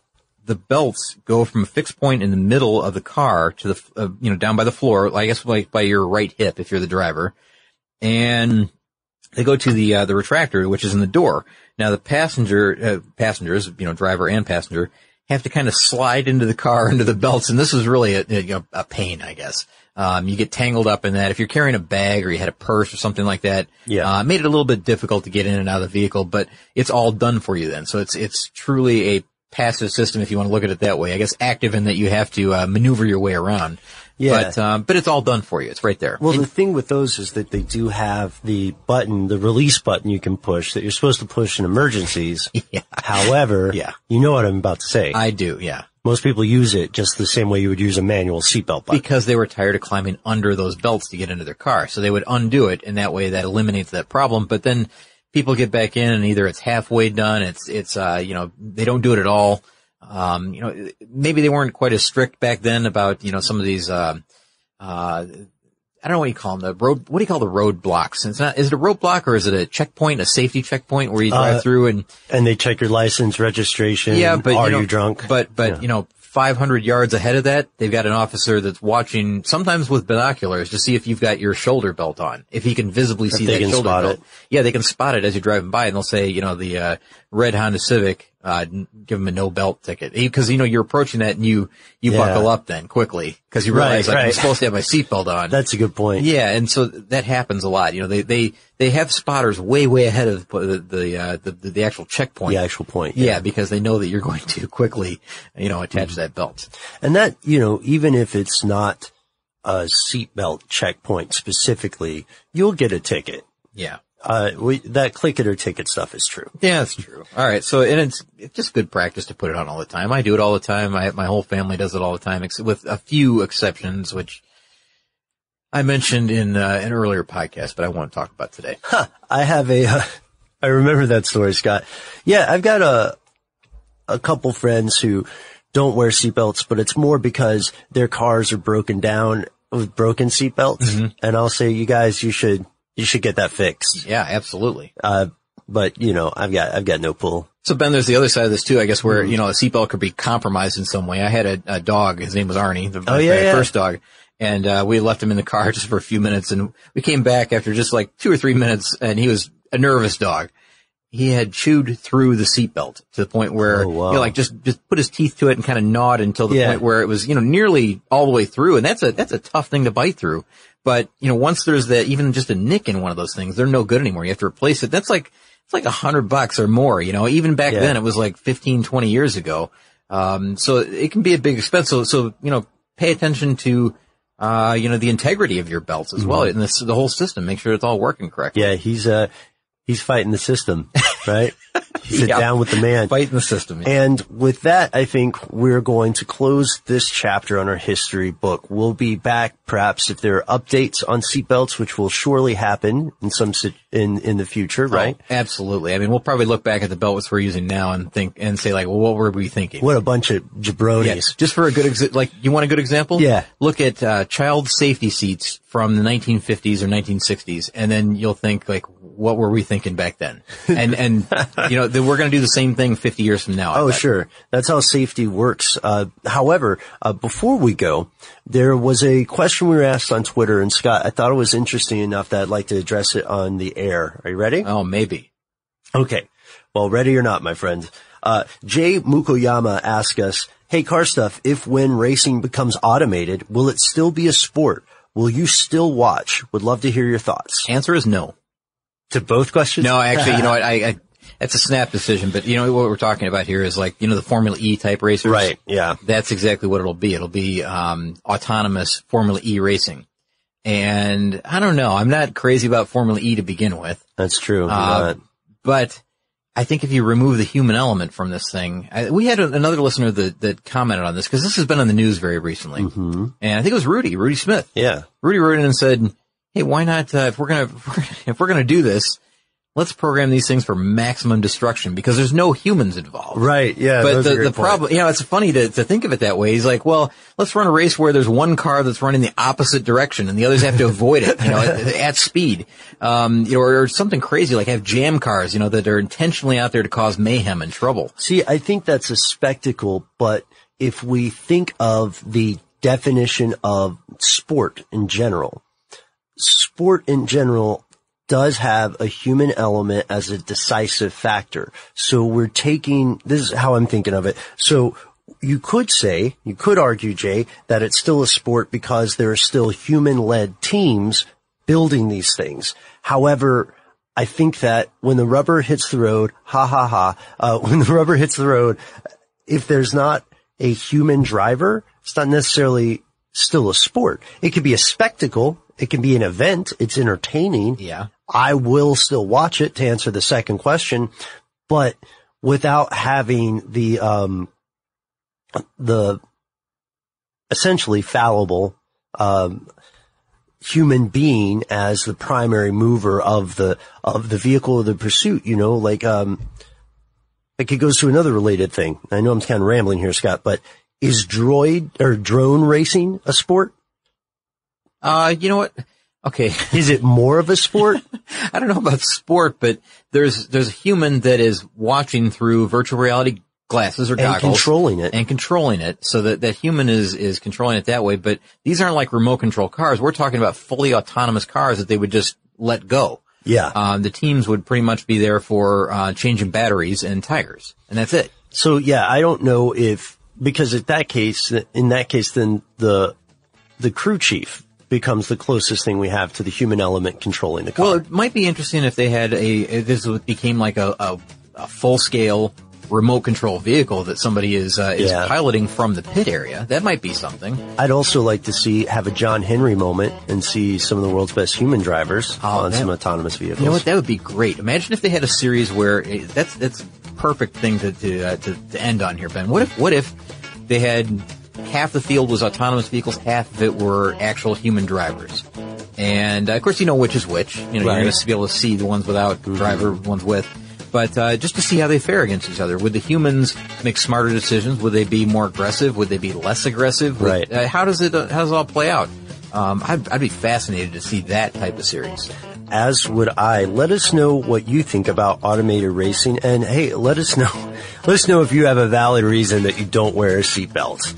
the belts go from a fixed point in the middle of the car to the, uh, you know, down by the floor, I guess like by your right hip if you're the driver. And they go to the, uh, the retractor, which is in the door. Now the passenger, uh, passengers, you know, driver and passenger have to kind of slide into the car, [laughs] into the belts. And this is really a, a, a pain, I guess. Um, you get tangled up in that. If you're carrying a bag or you had a purse or something like that, yeah, uh, made it a little bit difficult to get in and out of the vehicle, but it's all done for you then. So it's, it's truly a passive system if you want to look at it that way. I guess active in that you have to, uh, maneuver your way around. Yeah. But, um, but it's all done for you. It's right there. Well, and, the thing with those is that they do have the button, the release button you can push that you're supposed to push in emergencies. [laughs] Yeah. However, yeah. you know what I'm about to say. I do, yeah. Most people use it just the same way you would use a manual seatbelt button. Because they were tired of climbing under those belts to get into their car. So they would undo it and that way that eliminates that problem. But then people get back in and either it's halfway done, it's, it's, uh, you know, they don't do it at all. Um, you know, maybe they weren't quite as strict back then about, you know, some of these, uh, uh, I don't know what you call them, the road, what do you call the roadblocks? It's not, is it a roadblock or is it a checkpoint, a safety checkpoint where you drive Uh, through and, and they check your license, registration. yeah, but, are you, know, you drunk? But, but, Yeah. you know, 500 yards ahead of that, they've got an officer that's watching, sometimes with binoculars, to see if you've got your shoulder belt on. If he can visibly see they that can shoulder spot belt. it. Yeah, they can spot it as you're driving by and they'll say, you know, the, uh, red Honda Civic, uh, give them a no belt ticket. Because, you know, you're approaching that and you, you Yeah. buckle up then quickly. Cause you Right, realize like, I'm supposed to have my seatbelt on. That's a good point. Yeah, and so that happens a lot. You know, they they they have spotters way way ahead of the the uh, the, the actual checkpoint. The actual point. Yeah, because they know that you're going to quickly, you know, attach Mm-hmm. that belt. And that, you know, even if it's not a seatbelt checkpoint specifically, you'll get a ticket. Yeah. Uh, we, that click it or ticket stuff is true. Yeah, that's true. All right, so and it's it's just good practice to put it on all the time. I do it all the time. I my whole family does it all the time, ex- with a few exceptions, which I mentioned in uh, an earlier podcast, but I won't talk about today. I have a, uh, I remember that story, Scott. Yeah, I've got a, a couple friends who don't wear seatbelts, but it's more because their cars are broken down with broken seatbelts. Mm-hmm. And I'll say, you guys, you should, you should get that fixed. Yeah, absolutely. Uh, but you know, I've got, I've got no pull. So Ben, there's the other side of this too, I guess, where, Mm-hmm. you know, a seatbelt could be compromised in some way. I had a, a dog, his name was Arnie, the Oh, yeah, yeah. first dog. And, uh, we left him in the car [laughs] just for a few minutes and we came back after just like two or three minutes and he was a nervous dog. He had chewed through the seatbelt to the point where, Oh, wow. you know, like just, just put his teeth to it and kind of gnawed until the Yeah. point where it was, you know, nearly all the way through. And that's a, that's a tough thing to bite through. But, you know, once there's that, even just a nick in one of those things, they're no good anymore. You have to replace it. That's like, it's like a hundred bucks or more, you know, even back Yeah. then it was like 15, 20 years ago. Um, so it can be a big expense. So, so, you know, pay attention to, uh, you know, the integrity of your belts as well and this, the whole system. Make sure it's all working correctly. Mm-hmm. Yeah, he's, uh, he's fighting the system, right? [laughs] Sit Yeah. down with the man. Fighting the system. And with that, I think we're going to close this chapter on our history book. We'll be back perhaps if there are updates on seatbelts, which will surely happen in some in in the future, right? Oh, absolutely. I mean, we'll probably look back at the belts we're using now and think, and say like, well, what were we thinking? What a bunch of jabronis. Yeah, just for a good exa- like you want a good example? Yeah. Look at uh, child safety seats from the 1950s or 1960s, and then you'll think like, what were we thinking back then? [laughs] And and you know, we're going to do the same thing 50 years from now. I Oh, bet. sure. That's how safety works. Uh, however, uh, before we go, there was a question we were asked on Twitter, and Scott, I thought it was interesting enough that I'd like to address it on the air. Are you ready? Oh, maybe. Okay. Well, ready or not, my friend. Uh, Jay Mukoyama asked us, Hey, car stuff, if when racing becomes automated, will it still be a sport? Will you still watch? Would love to hear your thoughts. Answer is no. To both questions? No, actually, you know what? [laughs] I, I that's a snap decision, but you know what we're talking about here is like you know the Formula E type racers. Right. Yeah. That's exactly what it'll be. It'll be um, autonomous Formula E racing. And I don't know. I'm not crazy about Formula E to begin with. That's true. Uh, but I think if you remove the human element from this thing, I, we had a, another listener that, that commented on this because this has been on the news very recently. Mm-hmm. And I think it was Rudy, Rudy Smith. Yeah. Rudy wrote in and said, Hey, why not, uh, if we're going [laughs] to, if we're to do this, let's program these things for maximum destruction because there's no humans involved. Right. Yeah. But the, the problem, you know, it's funny to, to think of it that way. He's like, well, let's run a race where there's one car that's running the opposite direction and the others have to avoid it, you know, at, [laughs] at speed. Um, you know, or, or something crazy like have jam cars, you know, that are intentionally out there to cause mayhem and trouble. See, I think that's a spectacle, but if we think of the definition of sport in general, sport in general does have a human element as a decisive factor. So we're taking, this is how I'm thinking of it. So you could say, you could argue, Jay, that it's still a sport because there are still human-led teams building these things. However, I think that when the rubber hits the road, ha ha ha, uh, [laughs] when the rubber hits the road, if there's not a human driver, it's not necessarily still a sport. It could be a spectacle. It can be an event. It's entertaining. Yeah. I will still watch it to answer the second question, but without having the, um, the essentially fallible, um, human being as the primary mover of the, of the vehicle of the pursuit, you know, like, um, like it goes to another related thing. I know I'm kind of rambling here, Scott, but is droid or drone racing a sport? Uh, you know what? Okay. [laughs] Is it more of a sport? I don't know about sport, but there's, there's a human that is watching through virtual reality glasses or and goggles. controlling it. and controlling it so that that human is is controlling it that way but these aren't like remote control cars we're talking about fully autonomous cars that they would just let go yeah. um, the teams would pretty much be there for uh, changing batteries and tires and that's it So yeah, I don't know if because in that case, in that case, then the the crew chief becomes the closest thing we have to the human element controlling the car. well it might be interesting if they had a this became like a, a, a full scale remote control vehicle that somebody is uh, is Yeah. piloting from the pit area that might be something I'd also like to see have a John Henry moment and see some of the world's best human drivers Oh, on that- some autonomous vehicles. You know what? That would be great. Imagine if they had a series where it, that's that's perfect thing to to, uh, to to end on here, Ben. What if what if they had half the field was autonomous vehicles, half of it were actual human drivers, and uh, of course you know which is which. You know you're Right. going to be able to see the ones without driver, ones with. But uh, just to see how they fare against each other, would the humans make smarter decisions? Would they be more aggressive? Would they be less aggressive? Would- Right. Uh, how does it uh, how does it all play out? Um, I'd, I'd be fascinated to see that type of series. As would I. Let us know what you think about automated racing, and hey, let us know. [laughs] Let us know if you have a valid reason that you don't wear a seatbelt.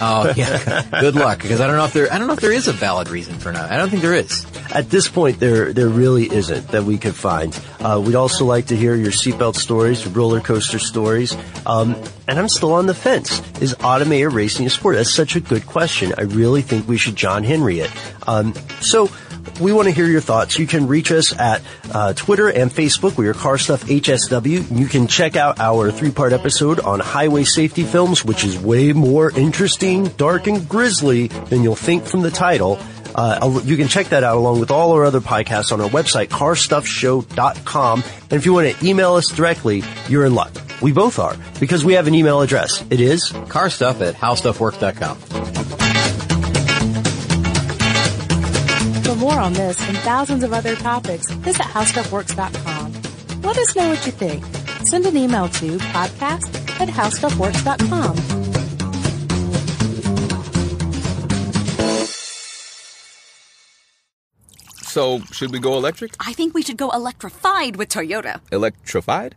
Oh yeah. [laughs] Good luck, because I don't know if there I don't know if there is a valid reason for now. I don't think there is. At this point, there there really isn't that we could find. Uh, we'd also like to hear your seatbelt stories, roller coaster stories. Um, and I'm still on the fence. Is automated racing a sport? That's such a good question. I really think we should John Henry it. Um, so. We want to hear your thoughts. You can reach us at uh, Twitter and Facebook. We are Car Stuff HSW. You can check out our three-part episode on highway safety films, which is way more interesting, dark, and grisly than you'll think from the title. Uh, you can check that out along with all our other podcasts on our website, carstuffshow.com. And if you want to email us directly, you're in luck. We both are, because we have an email address. It is Carstuff at howstuffworks.com. more on this and thousands of other topics, visit howstuffworks.com. Let us know what you think. Send an email to podcast at howstuffworks.com. So, should we go electric? I think we should go electrified with Toyota. Electrified?